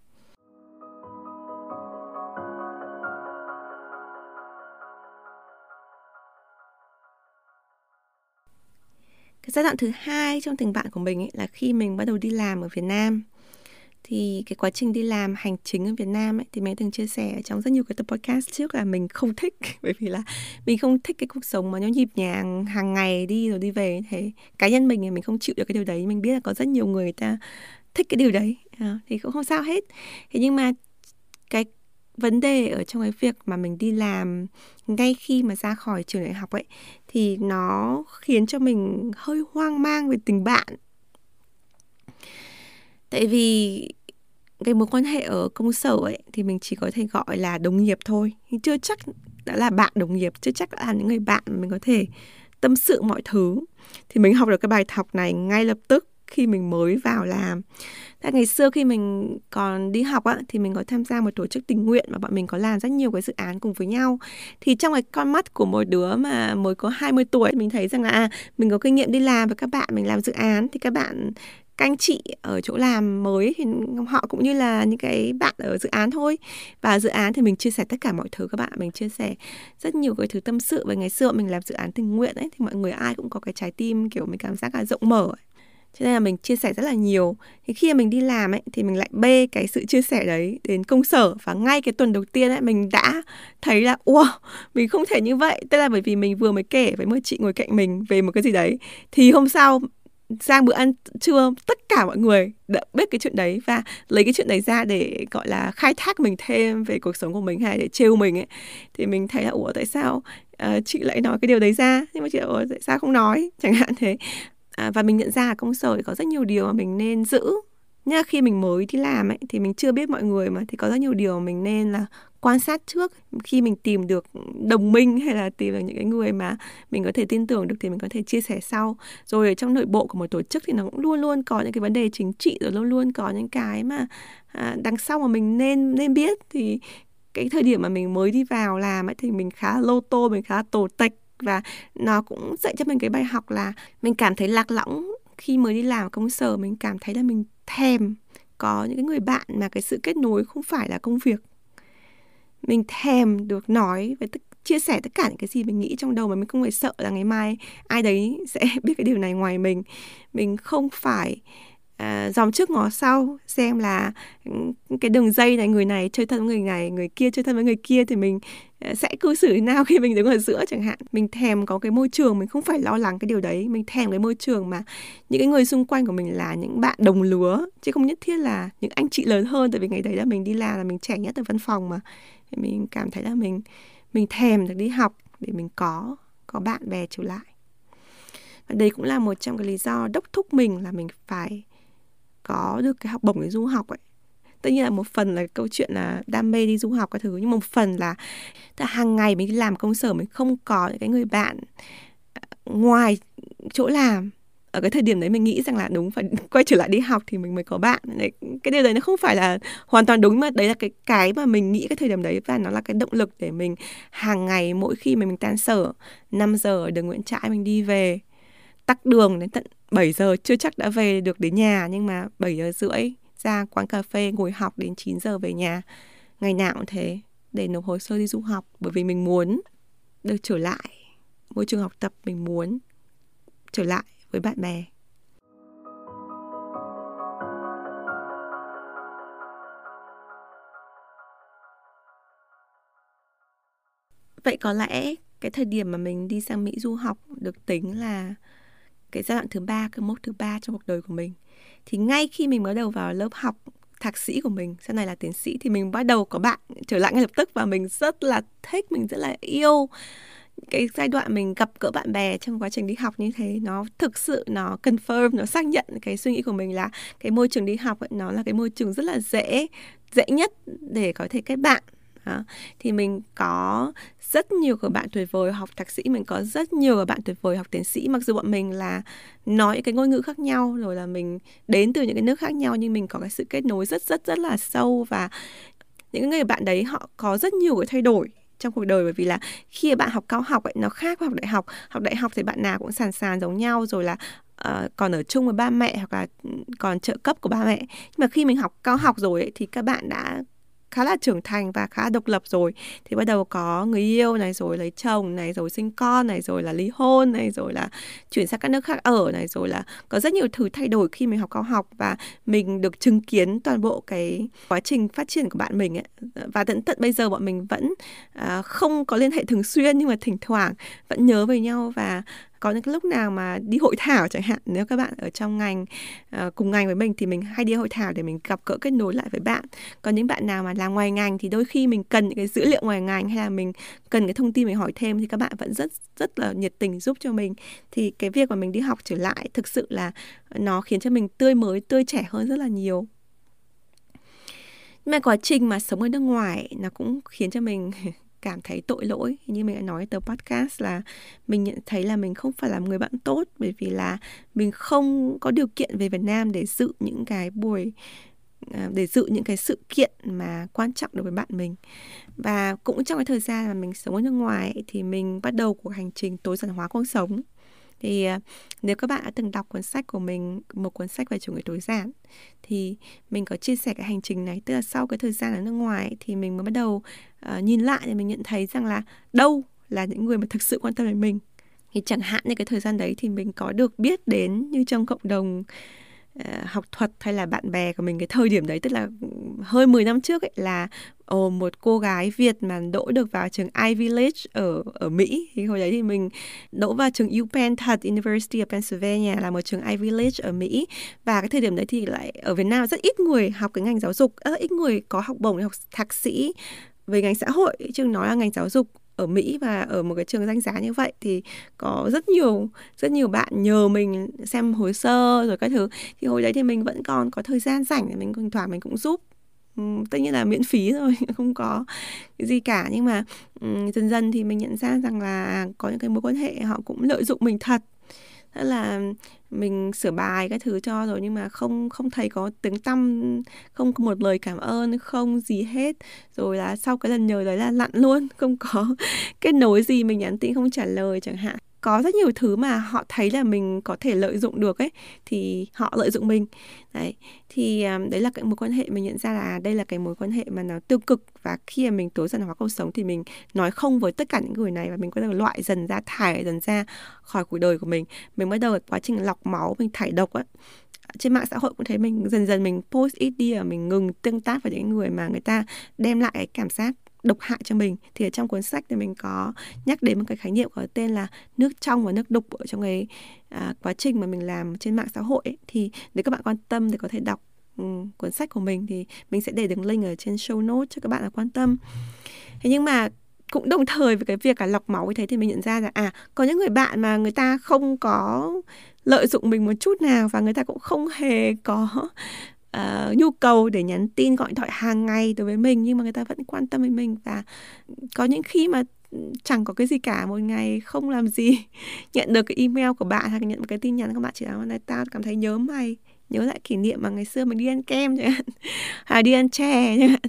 Cái giai đoạn thứ hai trong tình bạn của mình ấy là khi mình bắt đầu đi làm ở Việt Nam. Thì cái quá trình đi làm hành chính ở Việt Nam ấy thì mình từng chia sẻ trong rất nhiều cái tập podcast trước là mình không thích. Bởi vì là mình không thích cái cuộc sống mà nó nhịp nhàng hàng ngày đi rồi đi về thế cá nhân mình thì mình không chịu được cái điều đấy. Mình biết là có rất nhiều người, người ta thích cái điều đấy. À, thì cũng không sao hết. Thế nhưng mà vấn đề ở trong cái việc mà mình đi làm ngay khi mà ra khỏi trường đại học ấy, thì nó khiến cho mình hơi hoang mang về tình bạn. Tại vì cái mối quan hệ ở công sở ấy thì mình chỉ có thể gọi là đồng nghiệp thôi. Chưa chắc đã là bạn đồng nghiệp, chưa chắc đã là những người bạn mình có thể tâm sự mọi thứ. Thì mình học được cái bài học này ngay lập tức khi mình mới vào làm. Tại ngày xưa khi mình còn đi học á, thì mình có tham gia một tổ chức tình nguyện và bọn mình có làm rất nhiều cái dự án cùng với nhau. Thì trong cái con mắt của một đứa mà mới có 20 tuổi mình thấy rằng là à, mình có kinh nghiệm đi làm với các bạn, mình làm dự án thì các bạn các anh chị ở chỗ làm mới thì họ cũng như là những cái bạn ở dự án thôi. Và dự án thì mình chia sẻ tất cả mọi thứ các bạn mình chia sẻ rất nhiều cái thứ tâm sự về ngày xưa mình làm dự án tình nguyện ấy thì mọi người ai cũng có cái trái tim kiểu mình cảm giác là rộng mở ấy cho nên là mình chia sẻ rất là nhiều. Thì khi mà mình đi làm ấy thì mình lại bê cái sự chia sẻ đấy đến công sở. Và ngay cái tuần đầu tiên ấy mình đã thấy là wow mình không thể như vậy. Tức là bởi vì mình vừa mới kể với một chị ngồi cạnh mình về một cái gì đấy. Thì hôm sau sang bữa ăn trưa tất cả mọi người đã biết cái chuyện đấy và lấy cái chuyện đấy ra để gọi là khai thác mình thêm về cuộc sống của mình hay để trêu mình ấy. Thì mình thấy là ủa tại sao uh, chị lại nói cái điều đấy ra? Nhưng mà chị ủa tại sao không nói? Chẳng hạn thế à, và mình nhận ra ở công sở thì có rất nhiều điều mà mình nên giữ. Nha, khi mình mới đi làm ấy thì mình chưa biết mọi người mà thì có rất nhiều điều mình nên là quan sát trước. Khi mình tìm được đồng minh hay là tìm được những cái người mà mình có thể tin tưởng được thì mình có thể chia sẻ sau. Rồi ở trong nội bộ của một tổ chức thì nó cũng luôn luôn có những cái vấn đề chính trị rồi luôn luôn có những cái mà à, đằng sau mà mình nên nên biết. Thì cái thời điểm mà mình mới đi vào làm ấy thì mình khá lô tô mình khá tổ tạch và nó cũng dạy cho mình cái bài học là mình cảm thấy lạc lõng khi mới đi làm công sở. Mình cảm thấy là mình thèm có những cái người bạn mà cái sự kết nối không phải là công việc. Mình thèm được nói và tất, chia sẻ tất cả những cái gì mình nghĩ trong đầu mà mình không phải sợ là ngày mai ai đấy sẽ biết cái điều này ngoài mình. Mình không phải à, trước ngó sau xem là ừ, cái đường dây này người này chơi thân với người này người kia chơi thân với người kia thì mình ờ, sẽ cư xử thế nào khi mình đứng ở giữa chẳng hạn. Mình thèm có cái môi trường mình không phải lo lắng cái điều đấy. Mình thèm cái môi trường mà những cái người xung quanh của mình là những bạn đồng lứa chứ không nhất thiết là những anh chị lớn hơn. Tại vì ngày đấy là mình đi làm là mình trẻ nhất ở văn phòng mà. Thì mình cảm thấy là mình mình thèm được đi học để mình có có bạn bè trở lại. Và đây cũng là một trong cái lý do đốc thúc mình là mình phải có được cái học bổng để du học ấy. Tất nhiên là một phần là câu chuyện là đam mê đi du học các thứ nhưng một phần là là hàng ngày mình đi làm công sở mình không có những cái người bạn ờ, ngoài chỗ làm. Ở cái thời điểm đấy mình nghĩ rằng là đúng phải quay trở lại đi học thì mình mới có bạn. Đấy, cái điều đấy nó không phải là hoàn toàn đúng mà đấy là cái cái mà mình nghĩ cái thời điểm đấy và nó là cái động lực để mình hàng ngày mỗi khi mà mình tan sở 5 giờ ở đường Nguyễn Trãi mình đi về tắc đường đến tận 7 giờ chưa chắc đã về được đến nhà, nhưng mà 7 giờ rưỡi ra quán cà phê, ngồi học đến 9 giờ về nhà. Ngày nào cũng thế, để nộp hồ sơ đi du học, bởi vì mình muốn được trở lại môi trường học tập, mình muốn trở lại với bạn bè. Vậy có lẽ cái thời điểm mà mình đi sang Mỹ du học được tính là cái giai đoạn thứ ba cái mốc thứ ba trong cuộc đời của mình. Thì ngay khi mình bắt đầu vào lớp học thạc sĩ của mình sau này là tiến sĩ thì mình bắt đầu có bạn trở lại ngay lập tức và mình rất là thích mình rất là yêu cái giai đoạn mình gặp gỡ bạn bè trong quá trình đi học như thế. Nó thực sự nó confirm nó xác nhận cái suy nghĩ của mình là cái môi trường đi học ấy, nó là cái môi trường rất là dễ dễ nhất để có thể kết bạn đó. thì mình có rất nhiều của bạn tuyệt vời học thạc sĩ mình có rất nhiều của bạn tuyệt vời học tiến sĩ. Mặc dù bọn mình là nói những cái ngôn ngữ khác nhau rồi là mình đến từ những cái nước khác nhau nhưng mình có cái sự kết nối rất rất rất là sâu và những người bạn đấy họ có rất nhiều cái thay đổi trong cuộc đời. Bởi vì là khi bạn học cao học ấy nó khác với học đại học. Học đại học thì bạn nào cũng sàn sàn giống nhau rồi là uh, còn ở chung với ba mẹ hoặc là ừ, còn trợ cấp của ba mẹ. Nhưng mà khi mình học cao học rồi ấy, thì các bạn đã khá là trưởng thành và khá độc lập rồi. Thì bắt đầu có người yêu này rồi lấy chồng này rồi sinh con này rồi là ly hôn này rồi là chuyển sang các nước khác ở này rồi là có rất nhiều thứ thay đổi khi mình học cao học và mình được chứng kiến toàn bộ cái quá trình phát triển của bạn mình ấy. Và tận tận bây giờ bọn mình vẫn uh, không có liên hệ thường xuyên nhưng mà thỉnh thoảng vẫn nhớ về nhau và có những cái lúc nào mà đi hội thảo chẳng hạn nếu các bạn ở trong ngành uh, cùng ngành với mình thì mình hay đi hội thảo để mình gặp gỡ kết nối lại với bạn. Còn những bạn nào mà làm ngoài ngành thì đôi khi mình cần những cái dữ liệu ngoài ngành hay là mình cần cái thông tin mình hỏi thêm thì các bạn vẫn rất rất là nhiệt tình giúp cho mình. Thì cái việc mà mình đi học trở lại thực sự là nó khiến cho mình tươi mới tươi trẻ hơn rất là nhiều. Nhưng mà quá trình mà sống ở nước ngoài nó cũng khiến cho mình cảm thấy tội lỗi. Như mình đã nói từ podcast là mình nhận thấy là mình không phải là người bạn tốt, bởi vì là mình không có điều kiện về Việt Nam để dự những cái buổi ờ, để dự những cái sự kiện mà quan trọng đối với bạn mình. Và cũng trong cái thời gian mà mình sống ở nước ngoài thì mình bắt đầu cuộc hành trình tối giản hóa cuộc sống thì à, nếu các bạn đã từng đọc cuốn sách của mình một cuốn sách về chủ nghĩa tối giản thì mình có chia sẻ cái hành trình này. Tức là sau cái thời gian ở nước ngoài thì mình mới bắt đầu uh, nhìn lại thì mình nhận thấy rằng là đâu là những người mà thực sự quan tâm đến mình. Thì chẳng hạn như cái thời gian đấy thì mình có được biết đến như trong cộng đồng uh, Ờ, học thuật hay là bạn bè của mình cái thời điểm đấy, tức là ừ, hơn 10 năm trước ấy, là ồ một cô gái Việt mà đỗ được vào trường Ivy League ở ở Mỹ. Thì hồi đấy thì mình đỗ vào trường UPenn thật University of Pennsylvania là một trường Ivy League ở Mỹ. Và cái thời điểm đấy thì lại ở Việt Nam rất ít người học cái ngành giáo dục, rất ít người có học bổng để học thạc sĩ về ngành xã hội, chứ nói là ngành giáo dục ở Mỹ và ở một cái trường danh giá như vậy thì có rất nhiều rất nhiều bạn nhờ mình xem hồ sơ rồi các thứ. Thì hồi đấy thì mình vẫn còn có thời gian rảnh để mình thỉnh thoảng mình cũng giúp. Ừ, tất nhiên là miễn phí rồi không có cái gì cả. Nhưng mà ừ, dần dần thì mình nhận ra rằng là có những cái mối quan hệ họ cũng lợi dụng mình thật tức là mình sửa bài cái thứ cho rồi, nhưng mà không không thấy có tiếng tăm, không có một lời cảm ơn, không gì hết. Rồi là sau cái lần nhờ đấy là lặn luôn, không có kết nối gì, mình nhắn tin không trả lời chẳng hạn có rất nhiều thứ mà họ thấy là mình có thể lợi dụng được ấy thì họ lợi dụng mình. Đấy thì um, đấy là cái mối quan hệ mình nhận ra là đây là cái mối quan hệ mà nó tiêu cực và khi mà mình tối dần hóa cuộc sống thì mình nói không với tất cả những người này và mình có thể loại dần ra thải dần ra khỏi cuộc đời của mình. Mình bắt đầu quá trình lọc máu mình thải độc á trên mạng xã hội cũng thấy mình dần dần mình post ít đi và mình ngừng tương tác với những người mà người ta đem lại cái cảm giác độc hại cho mình thì ở trong cuốn sách thì mình có nhắc đến một cái khái niệm có tên là nước trong và nước đục ở trong cái à, quá trình mà mình làm trên mạng xã hội ấy. thì nếu các bạn quan tâm thì có thể đọc um, cuốn sách của mình thì mình sẽ để đường link ở trên show notes cho các bạn là quan tâm thế nhưng mà cũng đồng thời với cái việc là lọc máu như thế thì mình nhận ra là à có những người bạn mà người ta không có lợi dụng mình một chút nào và người ta cũng không hề có uh, nhu cầu để nhắn tin gọi điện thoại hàng ngày đối với mình nhưng mà người ta vẫn quan tâm đến mình. Và có những khi mà ừ, chẳng có cái gì cả một ngày không làm gì nhận được cái email của bạn hay nhận một cái tin nhắn của bạn chỉ là nay tao cảm thấy nhớ mày nhớ lại kỷ niệm mà ngày xưa mình đi ăn kem chẳng hạn hay đi ăn chè chẳng hạn.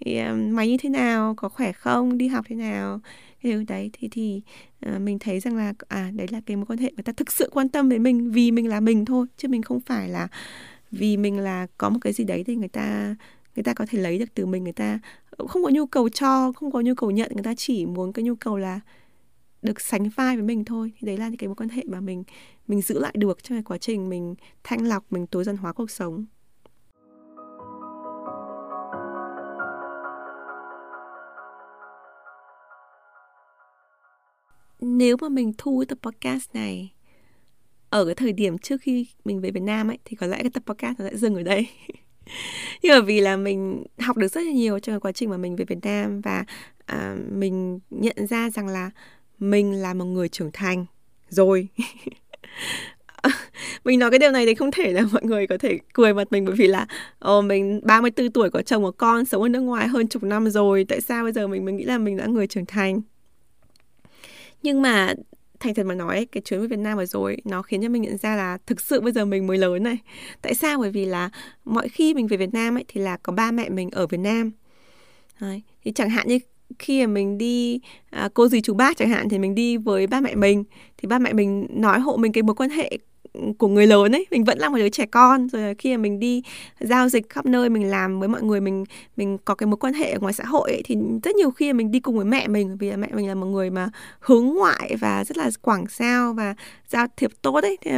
Thì um, mày như thế nào? Có khỏe không? Đi học thế nào? Cái điều đấy thì thì uh, mình thấy rằng là à đấy là cái mối quan hệ người ta thực sự quan tâm đến mình vì mình là mình thôi chứ mình không phải là vì mình là có một cái gì đấy thì người ta người ta có thể lấy được từ mình, người ta không có nhu cầu cho, không có nhu cầu nhận, người ta chỉ muốn cái nhu cầu là được sánh vai với mình thôi. Thì đấy là những cái mối quan hệ mà mình mình giữ lại được trong cái quá trình mình thanh lọc, mình tối giản hóa cuộc sống. Nếu mà mình thu tập podcast này ở cái thời điểm trước khi mình về Việt Nam ấy thì có lẽ cái tập podcast nó sẽ dừng ở đây. Nhưng mà vì là mình học được rất là nhiều trong cái quá trình mà mình về Việt Nam và à, mình nhận ra rằng là mình là một người trưởng thành rồi. Mình nói cái điều này thì không thể là mọi người có thể cười mặt mình bởi vì là ồ, mình 34 tuổi có chồng có con sống ở nước ngoài hơn chục năm rồi tại sao bây giờ mình mình nghĩ là mình đã người trưởng thành? Nhưng mà thành thật mà nói cái chuyến về Việt Nam vừa rồi nó khiến cho mình nhận ra là thực sự bây giờ mình mới lớn này. Tại sao? Bởi vì là mọi khi mình về Việt Nam ấy thì là có ba mẹ mình ở Việt Nam. Đấy. thì chẳng hạn như khi mà mình đi à, cô dì chú bác chẳng hạn thì mình đi với ba mẹ mình. Thì ba mẹ mình nói hộ mình cái mối quan hệ của người lớn ấy mình vẫn là một đứa trẻ con. Rồi khi mà mình đi giao dịch khắp nơi mình làm với mọi người mình mình có cái mối quan hệ ở ngoài xã hội ấy, thì rất nhiều khi mình đi cùng với mẹ mình vì mẹ mình là một người mà hướng ngoại và rất là quảng giao và giao thiệp tốt ấy. Thì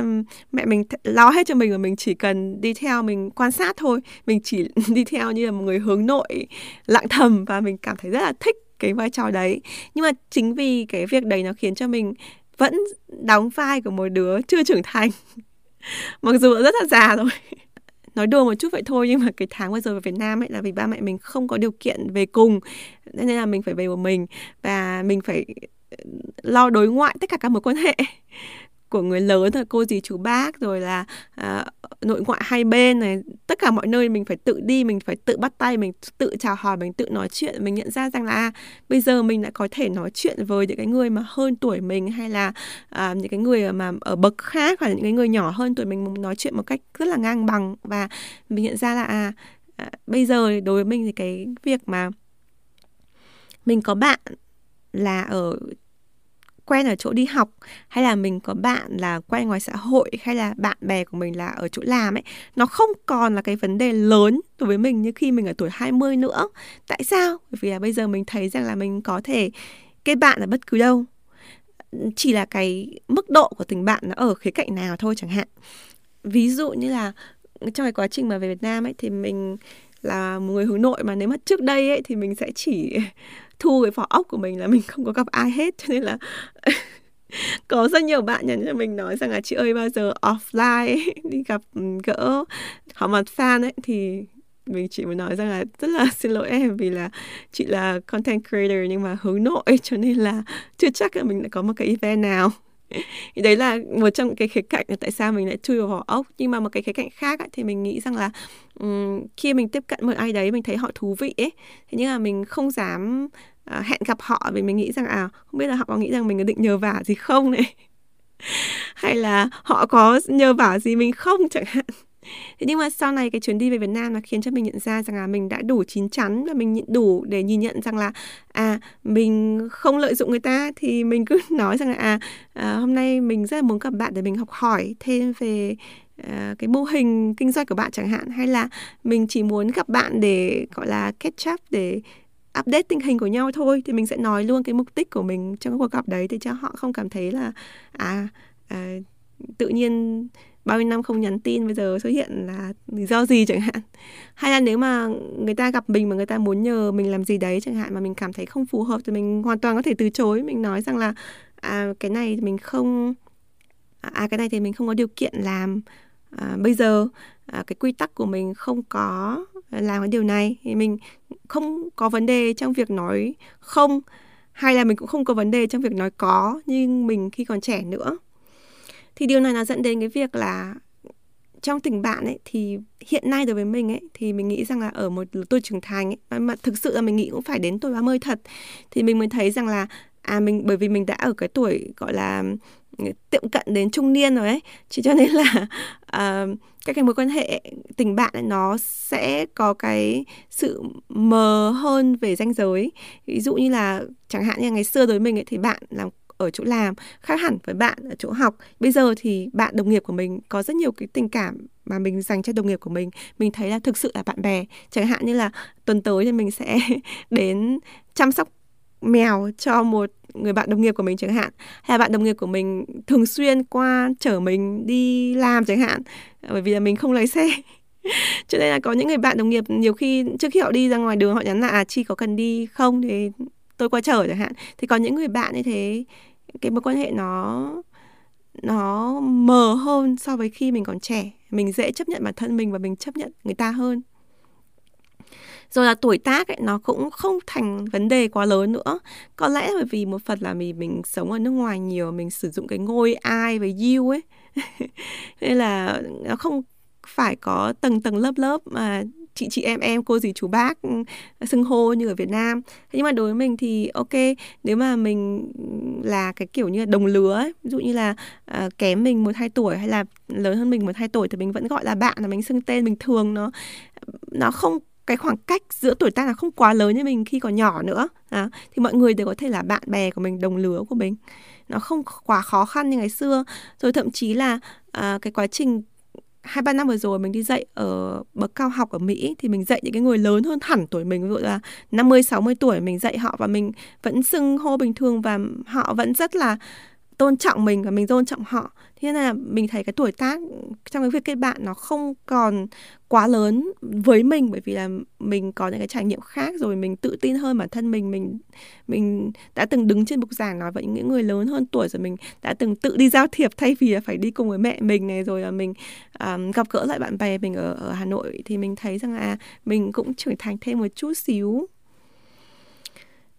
mẹ mình lo hết cho mình và mình chỉ cần đi theo mình quan sát thôi. Mình chỉ đi theo như là một người hướng nội lặng thầm và mình cảm thấy rất là thích cái vai trò đấy. Nhưng mà chính vì cái việc đấy nó khiến cho mình vẫn đóng vai của một đứa chưa trưởng thành. Mặc dù rất là già rồi. Nói đùa một chút vậy thôi, nhưng mà cái tháng vừa rồi về Việt Nam ấy là vì ba mẹ mình không có điều kiện về cùng nên là mình phải về một mình và mình phải lo đối ngoại tất cả các mối quan hệ của người lớn là cô dì chú bác rồi là à, nội ngoại hai bên này tất cả mọi nơi mình phải tự đi mình phải tự bắt tay mình tự chào hỏi mình tự nói chuyện mình nhận ra rằng là à, bây giờ mình đã có thể nói chuyện với những cái người mà hơn tuổi mình hay là à, những cái người mà ở bậc khác hoặc là những cái người nhỏ hơn tuổi mình nói chuyện một cách rất là ngang bằng. Và mình nhận ra là à, à bây giờ đối với mình thì cái việc mà mình có bạn là ở quen ở chỗ đi học, hay là mình có bạn là quen ngoài xã hội, hay là bạn bè của mình là ở chỗ làm ấy, nó không còn là cái vấn đề lớn đối với mình như khi mình ở tuổi 20 nữa. Tại sao? Bởi vì là bây giờ mình thấy rằng là mình có thể kết bạn ở bất cứ đâu. Chỉ là cái mức độ của tình bạn nó ở khía cạnh nào thôi chẳng hạn. Ví dụ như là trong cái quá trình mà về Việt Nam ấy thì mình là một người hướng nội mà nếu mà trước đây ấy thì mình sẽ chỉ thu cái vỏ ốc của mình là mình không có gặp ai hết. Cho nên là có rất nhiều bạn nhắn cho mình nói rằng là chị ơi bao giờ offline ấy, đi gặp ừ, gỡ họ mặt fan ấy? Thì mình chỉ muốn nói rằng là rất là xin lỗi em vì là chị là content creator nhưng mà hướng nội cho nên là chưa chắc là mình đã có một cái event nào. thì đấy là một trong cái khía cạnh là tại sao mình lại chui vào vỏ ốc. Nhưng mà một cái khía cạnh khác ấy, thì mình nghĩ rằng là um, khi mình tiếp cận một ai đấy mình thấy họ thú vị ấy thế nhưng mà mình không dám uh, hẹn gặp họ vì mình nghĩ rằng à không biết là họ có nghĩ rằng mình có định nhờ vả gì không này? Hay là họ có nhờ vả gì mình không chẳng hạn? Thế nhưng mà sau này cái chuyến đi về Việt Nam nó khiến cho mình nhận ra rằng là mình đã đủ chín chắn và mình đủ để nhìn nhận rằng là à mình không lợi dụng người ta thì mình cứ nói rằng là à, à hôm nay mình rất là muốn gặp bạn để mình học hỏi thêm về à, cái mô hình kinh doanh của bạn chẳng hạn hay là mình chỉ muốn gặp bạn để gọi là catch up để update tình hình của nhau thôi thì mình sẽ nói luôn cái mục đích của mình trong cuộc gặp đấy để cho họ không cảm thấy là à, à tự nhiên bao nhiêu năm không nhắn tin bây giờ xuất hiện là lý do gì chẳng hạn. Hay là nếu mà người ta gặp mình mà người ta muốn nhờ mình làm gì đấy chẳng hạn mà mình cảm thấy không phù hợp thì mình hoàn toàn có thể từ chối mình nói rằng là à cái này mình không à cái này thì mình không có điều kiện làm à, bây giờ à, cái quy tắc của mình không có làm cái điều này thì mình không có vấn đề trong việc nói không hay là mình cũng không có vấn đề trong việc nói có nhưng mình khi còn trẻ nữa thì điều này nó dẫn đến cái việc là trong tình bạn ấy thì hiện nay đối với mình ấy thì mình nghĩ rằng là ở một tuổi trưởng thành ấy mà thực sự là mình nghĩ cũng phải đến tuổi 30 thật thì mình mới thấy rằng là à mình bởi vì mình đã ở cái tuổi gọi là tiệm cận đến trung niên rồi ấy chỉ cho nên là uh, các cái mối quan hệ tình bạn ấy, nó sẽ có cái sự mờ hơn về ranh giới. Ví dụ như là chẳng hạn như ngày xưa đối với mình ấy, thì bạn làm ở chỗ làm, khác hẳn với bạn ở chỗ học. Bây giờ thì bạn đồng nghiệp của mình có rất nhiều cái tình cảm mà mình dành cho đồng nghiệp của mình. Mình thấy là thực sự là bạn bè. Chẳng hạn như là tuần tới thì mình sẽ đến chăm sóc mèo cho một người bạn đồng nghiệp của mình chẳng hạn. Hay là bạn đồng nghiệp của mình thường xuyên qua chở mình đi làm chẳng hạn. Bởi vì là mình không lái xe. Cho nên là có những người bạn đồng nghiệp nhiều khi trước khi họ đi ra ngoài đường họ nhắn là à chi có cần đi không? Thì tôi qua chở chẳng hạn. Thì có những người bạn như thế cái mối quan hệ nó nó mờ hơn so với khi mình còn trẻ. Mình dễ chấp nhận bản thân mình và mình chấp nhận người ta hơn. Rồi là tuổi tác ấy, nó cũng không thành vấn đề quá lớn nữa. Có lẽ bởi vì một phần là mình mình sống ở nước ngoài nhiều, mình sử dụng cái ngôi ai với you ấy. Nên là nó không phải có tầng tầng lớp lớp mà chị chị em em cô dì chú bác ừ, xưng hô như ở Việt Nam. Thế nhưng mà đối với mình thì ok nếu mà mình là cái kiểu như là đồng lứa ấy, ví dụ như là uh, kém mình một hai tuổi hay là lớn hơn mình một hai tuổi thì mình vẫn gọi là bạn là mình xưng tên bình thường nó nó không cái khoảng cách giữa tuổi tác là không quá lớn như mình khi còn nhỏ nữa. À, thì mọi người đều có thể là bạn bè của mình đồng lứa của mình. Nó không quá khó khăn như ngày xưa. Rồi thậm chí là à, cái quá trình hai, ba năm vừa rồi mình đi dạy ở bậc cao học ở Mỹ thì mình dạy những cái người lớn hơn hẳn tuổi mình, ví dụ là 50 60 tuổi mình dạy họ và mình vẫn xưng hô bình thường và họ vẫn rất là tôn trọng mình và mình tôn trọng họ thế nên là mình thấy cái tuổi tác trong cái việc kết bạn nó không còn quá lớn với mình bởi vì là mình có những cái trải nghiệm khác rồi mình tự tin hơn bản thân mình mình mình đã từng đứng trên bục giảng nói với những người lớn hơn tuổi rồi mình đã từng tự đi giao thiệp thay vì là phải đi cùng với mẹ mình này rồi là mình um, gặp gỡ lại bạn bè mình ở ở Hà Nội. Thì mình thấy rằng là mình cũng trưởng thành thêm một chút xíu.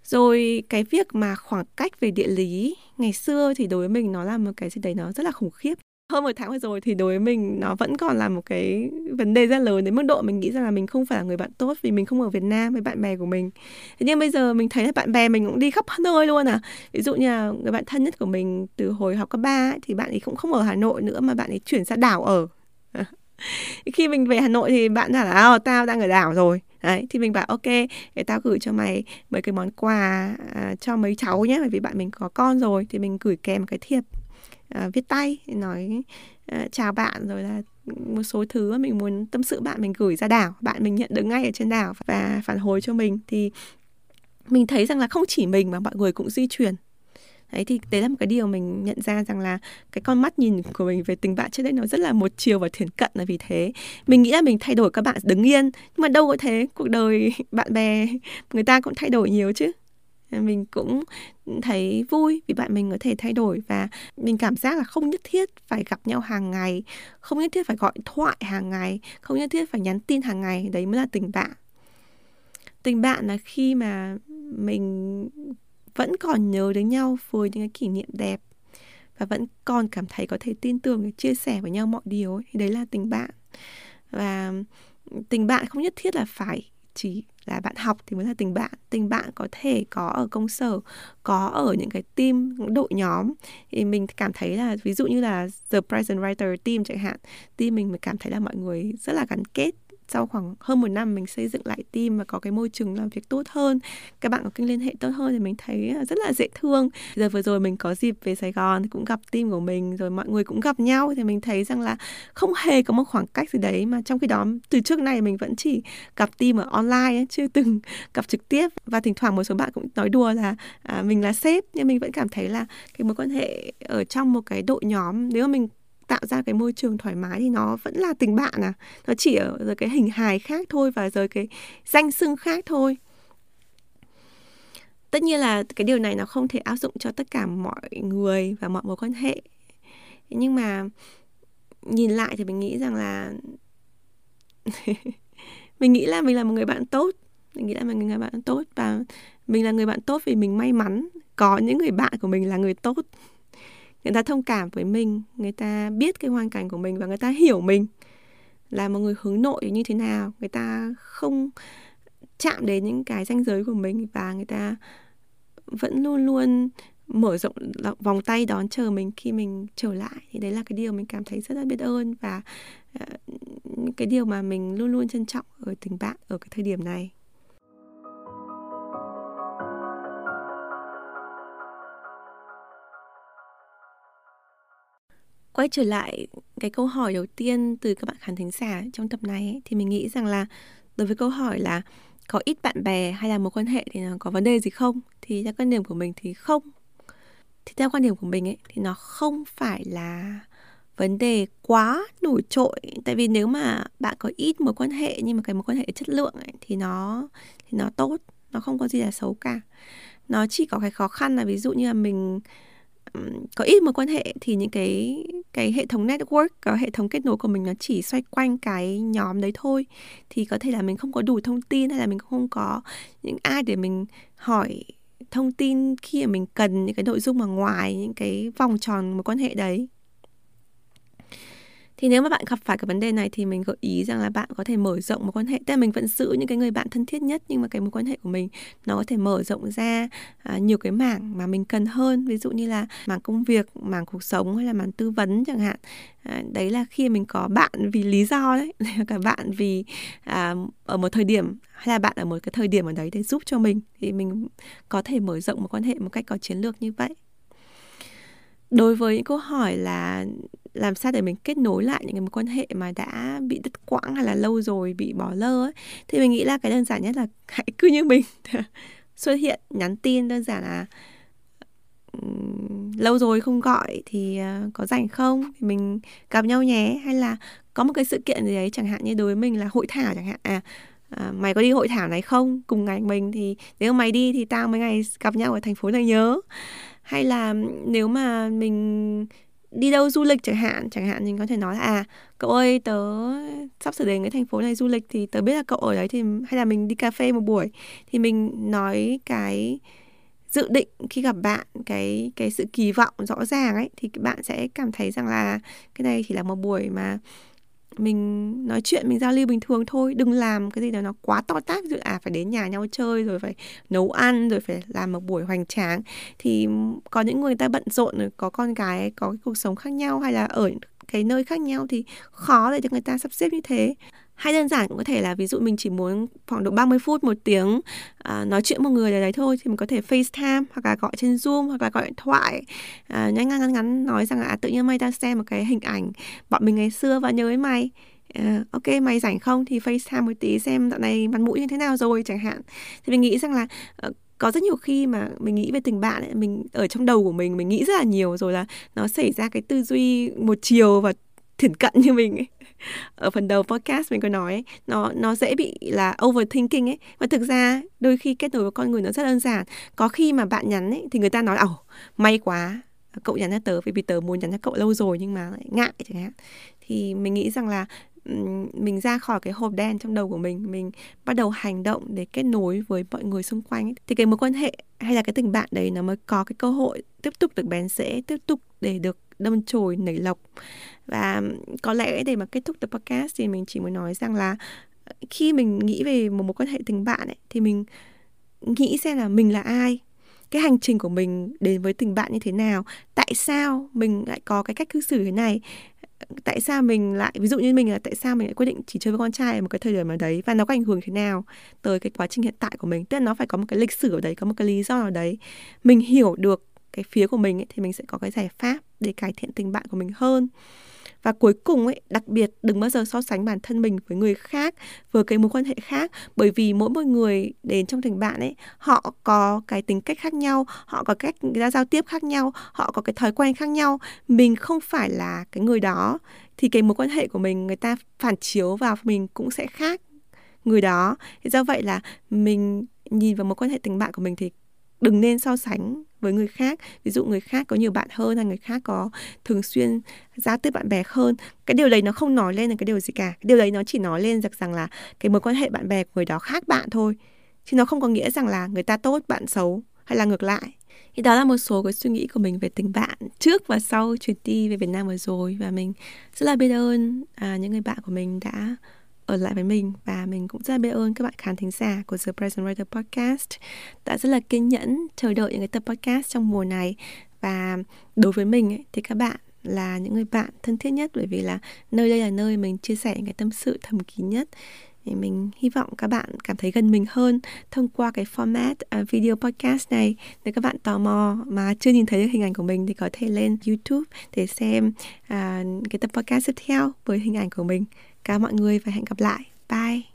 Rồi cái việc mà khoảng cách về địa lý ngày xưa thì đối với mình nó là một cái gì đấy nó rất là khủng khiếp. Hơn một tháng vừa rồi thì đối với mình nó vẫn còn là một cái vấn đề rất lớn đến mức độ mình nghĩ rằng là mình không phải là người bạn tốt vì mình không ở Việt Nam với bạn bè của mình. Thế nhưng bây giờ mình thấy là bạn bè mình cũng đi khắp nơi luôn à. Ví dụ như là người bạn thân nhất của mình từ hồi học cấp ba thì bạn ấy cũng không ở Hà Nội nữa mà bạn ấy chuyển ra đảo ở. Khi mình về Hà Nội thì bạn bảo là ờ, tao đang ở đảo rồi đấy thì mình bảo ok để tao gửi cho mày mấy cái món quà à, cho mấy cháu nhé bởi vì bạn mình có con rồi. Thì mình gửi kèm cái thiệp à, viết tay nói à, chào bạn rồi là một số thứ mà mình muốn tâm sự bạn mình gửi ra đảo bạn mình nhận được ngay ở trên đảo và phản hồi cho mình. Thì mình thấy rằng là không chỉ mình mà mọi người cũng di chuyển đấy, thì đấy là một cái điều mình nhận ra rằng là cái con mắt nhìn của mình về tình bạn trước đây nó rất là một chiều và thiển cận là vì thế. Mình nghĩ là mình thay đổi các bạn đứng yên, nhưng mà đâu có thế, cuộc đời bạn bè người ta cũng thay đổi nhiều chứ. Ờ, mình cũng thấy vui vì bạn mình có thể thay đổi và mình cảm giác là không nhất thiết phải gặp nhau hàng ngày, không nhất thiết phải gọi thoại hàng ngày, không nhất thiết phải nhắn tin hàng ngày, đấy mới là tình bạn. Tình bạn là khi mà mình vẫn còn nhớ đến nhau với những cái kỷ niệm đẹp và vẫn còn cảm thấy có thể tin tưởng để chia sẻ với nhau mọi điều ấy. thì đấy là tình bạn. Và tình bạn không nhất thiết là phải chỉ là bạn học thì mới là tình bạn. Tình bạn có thể có ở công sở, có ở những cái team, những đội nhóm. Thì mình cảm thấy là, ví dụ như là the present writer team chẳng hạn, team mình mới cảm thấy là mọi người rất là gắn kết sau khoảng hơn một năm mình xây dựng lại team và có cái môi trường làm việc tốt hơn các bạn có kênh liên hệ tốt hơn thì mình thấy à, rất là dễ thương. Giờ vừa rồi mình có dịp về Sài Gòn thì cũng gặp team của mình rồi mọi người cũng gặp nhau thì mình thấy rằng là không hề có một khoảng cách gì đấy mà trong khi đó từ trước này mình vẫn chỉ gặp team ở online ấy, chưa từng gặp trực tiếp. Và thỉnh thoảng một số bạn cũng nói đùa là à, mình là sếp nhưng mình vẫn cảm thấy là cái mối quan hệ ở trong một cái đội nhóm nếu mà mình tạo ra cái môi trường thoải mái thì nó vẫn là tình bạn à. Nó chỉ ở rồi cái hình hài khác thôi và rồi cái danh xưng khác thôi. Tất nhiên là cái điều này nó không thể áp dụng cho tất cả mọi người và mọi mối quan hệ. Nhưng mà nhìn lại thì mình nghĩ rằng là mình nghĩ là mình là một người bạn tốt. Mình nghĩ là mình là người bạn tốt và mình là người bạn tốt vì mình may mắn có những người bạn của mình là người tốt người ta thông cảm với mình, người ta biết cái hoàn cảnh của mình và người ta hiểu mình là một người hướng nội như thế nào. Người ta không chạm đến những cái ranh giới của mình và người ta vẫn luôn luôn mở rộng vòng tay đón chờ mình khi mình trở lại. Thì đấy là cái điều mình cảm thấy rất là biết ơn và ờ, cái điều mà mình luôn luôn trân trọng ở tình bạn ở cái thời điểm này. Quay trở lại cái câu hỏi đầu tiên từ các bạn khán thính giả trong tập này ấy, thì mình nghĩ rằng là đối với câu hỏi là có ít bạn bè hay là mối quan hệ thì nó có vấn đề gì không? Thì theo quan điểm của mình thì không. Thì theo quan điểm của mình ấy thì nó không phải là vấn đề quá nổi trội. Tại vì nếu mà bạn có ít mối quan hệ nhưng mà cái mối quan hệ chất lượng ấy, thì nó thì nó tốt nó không có gì là xấu cả. Nó chỉ có cái khó khăn là ví dụ như là mình có ít mối quan hệ thì những cái cái hệ thống network có hệ thống kết nối của mình nó chỉ xoay quanh cái nhóm đấy thôi. Thì có thể là mình không có đủ thông tin hay là mình không có những ai để mình hỏi thông tin khi mà mình cần những cái nội dung mà ngoài, những cái vòng tròn mối quan hệ đấy thì nếu mà bạn gặp phải cái vấn đề này thì mình gợi ý rằng là bạn có thể mở rộng mối quan hệ. Tức là mình vẫn giữ những cái người bạn thân thiết nhất nhưng mà cái mối quan hệ của mình nó có thể mở rộng ra à, nhiều cái mảng mà mình cần hơn. Ví dụ như là mảng công việc mảng cuộc sống hay là mảng tư vấn chẳng hạn. À, đấy là khi mình có bạn vì lý do đấy cả bạn vì à, ở một thời điểm hay là bạn ở một cái thời điểm ở đấy để giúp cho mình thì mình có thể mở rộng mối quan hệ một cách có chiến lược như vậy. Đối với những câu hỏi là làm sao để mình kết nối lại những cái mối quan hệ mà đã bị đứt quãng hay là lâu rồi bị bỏ lơ ấy, thì mình nghĩ là cái đơn giản nhất là hãy cứ như mình xuất hiện nhắn tin đơn giản là lâu rồi không gọi thì ờ, có rảnh không? Thì mình gặp nhau nhé. Hay là có một cái sự kiện gì đấy chẳng hạn như đối với mình là hội thảo chẳng hạn. À à, mày có đi hội thảo này không? Cùng ngày mình thì nếu mày đi thì tao mấy ngày gặp nhau ở thành phố này nhớ. Hay là nếu mà mình đi đâu du lịch chẳng hạn chẳng hạn mình có thể nói là à cậu ơi, tớ sắp sửa đến cái thành phố này du lịch thì tớ biết là cậu ở đấy thì hay là mình đi cà phê một buổi. Thì mình nói cái dự định khi gặp bạn, cái cái sự kỳ vọng rõ ràng ấy, thì bạn sẽ cảm thấy rằng là cái này chỉ là một buổi mà mình nói chuyện, mình giao lưu bình thường thôi. Đừng làm cái gì đó nó quá to tát, ví à phải đến nhà nhau chơi, rồi phải nấu ăn, rồi phải làm một buổi hoành tráng. Thì có những người ta bận rộn, rồi có con cái có cái cuộc sống khác nhau, hay là ở cái nơi khác nhau thì khó để cho người ta sắp xếp như thế. Hay đơn giản cũng có thể là ví dụ mình chỉ muốn khoảng độ 30 phút một tiếng à, nói chuyện một người ở đấy thôi thì mình có thể FaceTime hoặc là gọi trên Zoom hoặc là gọi điện thoại. À, nhanh ngắn ngắn ngắn nói rằng là à, tự nhiên mày đang xem một cái hình ảnh bọn mình ngày xưa và nhớ với mày. Uh, ok mày rảnh không thì FaceTime một tí xem dạo này mặt mũi như thế nào rồi chẳng hạn. Thì mình nghĩ rằng là uh, có rất nhiều khi mà mình nghĩ về tình bạn ấy, mình ở trong đầu của mình mình nghĩ rất là nhiều rồi là nó xảy ra cái tư duy một chiều và thiển cận như mình ấy. Ở phần đầu podcast mình có nói ấy, nó nó dễ bị là overthinking ấy. Và thực ra đôi khi kết nối với con người nó rất đơn giản. Có khi mà bạn nhắn ấy thì người ta nói ồ may quá cậu nhắn cho tớ vì vì tớ muốn nhắn cho cậu lâu rồi nhưng mà lại ngại chẳng hạn. Thì mình nghĩ rằng là mình ra khỏi cái hộp đen trong đầu của mình mình bắt đầu hành động để kết nối với mọi người xung quanh ấy. thì cái mối quan hệ hay là cái tình bạn đấy nó mới có cái cơ hội tiếp tục được bén rễ tiếp tục để được đâm chồi nảy lộc và có lẽ để mà kết thúc tập podcast thì mình chỉ muốn nói rằng là ờ, khi mình nghĩ về một mối quan hệ tình bạn ấy, thì mình nghĩ xem là mình là ai cái hành trình của mình đến với tình bạn như thế nào tại sao mình lại có cái cách cư xử thế này tại sao mình lại ví dụ như mình là tại sao mình lại quyết định chỉ chơi với con trai ở một cái thời điểm nào đấy và nó có ảnh hưởng thế nào tới cái quá trình hiện tại của mình? Tức là nó phải có một cái lịch sử ở đấy có một cái lý do nào đấy. Mình hiểu được cái phía của mình ấy, thì mình sẽ có cái giải pháp để cải thiện tình bạn của mình hơn. Và cuối cùng ấy, đặc biệt đừng bao giờ so sánh bản thân mình với người khác, với cái mối quan hệ khác. Bởi vì mỗi một người đến trong tình bạn ấy, họ có cái tính cách khác nhau, họ có cách ra giao tiếp khác nhau, họ có cái thói quen khác nhau. Mình không phải là cái người đó, thì cái mối quan hệ của mình, người ta phản chiếu vào mình cũng sẽ khác người đó. Thì do vậy là mình nhìn vào mối quan hệ tình bạn của mình thì đừng nên so sánh với người khác. Ví dụ người khác có nhiều bạn hơn hay người khác có thường xuyên giao tiếp bạn bè hơn. Cái điều đấy nó không nói lên là cái điều gì cả. Cái điều đấy nó chỉ nói lên rằng rằng là cái mối quan hệ bạn bè của người đó khác bạn thôi. Chứ nó không có nghĩa rằng là người ta tốt bạn xấu hay là ngược lại. Thì đó là một số cái suy nghĩ của mình về tình bạn trước và sau chuyến đi về Việt Nam vừa rồi. Và mình rất là biết ơn à, những người bạn của mình đã ở lại với mình. Và mình cũng rất là biết ơn các bạn khán thính giả của The Present Writer Podcast. Đã rất là kiên nhẫn chờ đợi những cái tập podcast trong mùa này. Và đối với mình ấy, thì các bạn là những người bạn thân thiết nhất. Bởi vì là nơi đây là nơi mình chia sẻ những cái tâm sự thầm kín nhất. Thì mình hy vọng các bạn cảm thấy gần mình hơn thông qua cái format uh, video podcast này. Nếu các bạn tò mò mà chưa nhìn thấy được hình ảnh của mình thì có thể lên youtube để xem uh, cái tập podcast tiếp theo với hình ảnh của mình. Cảm ơn mọi người và hẹn gặp lại. Bye!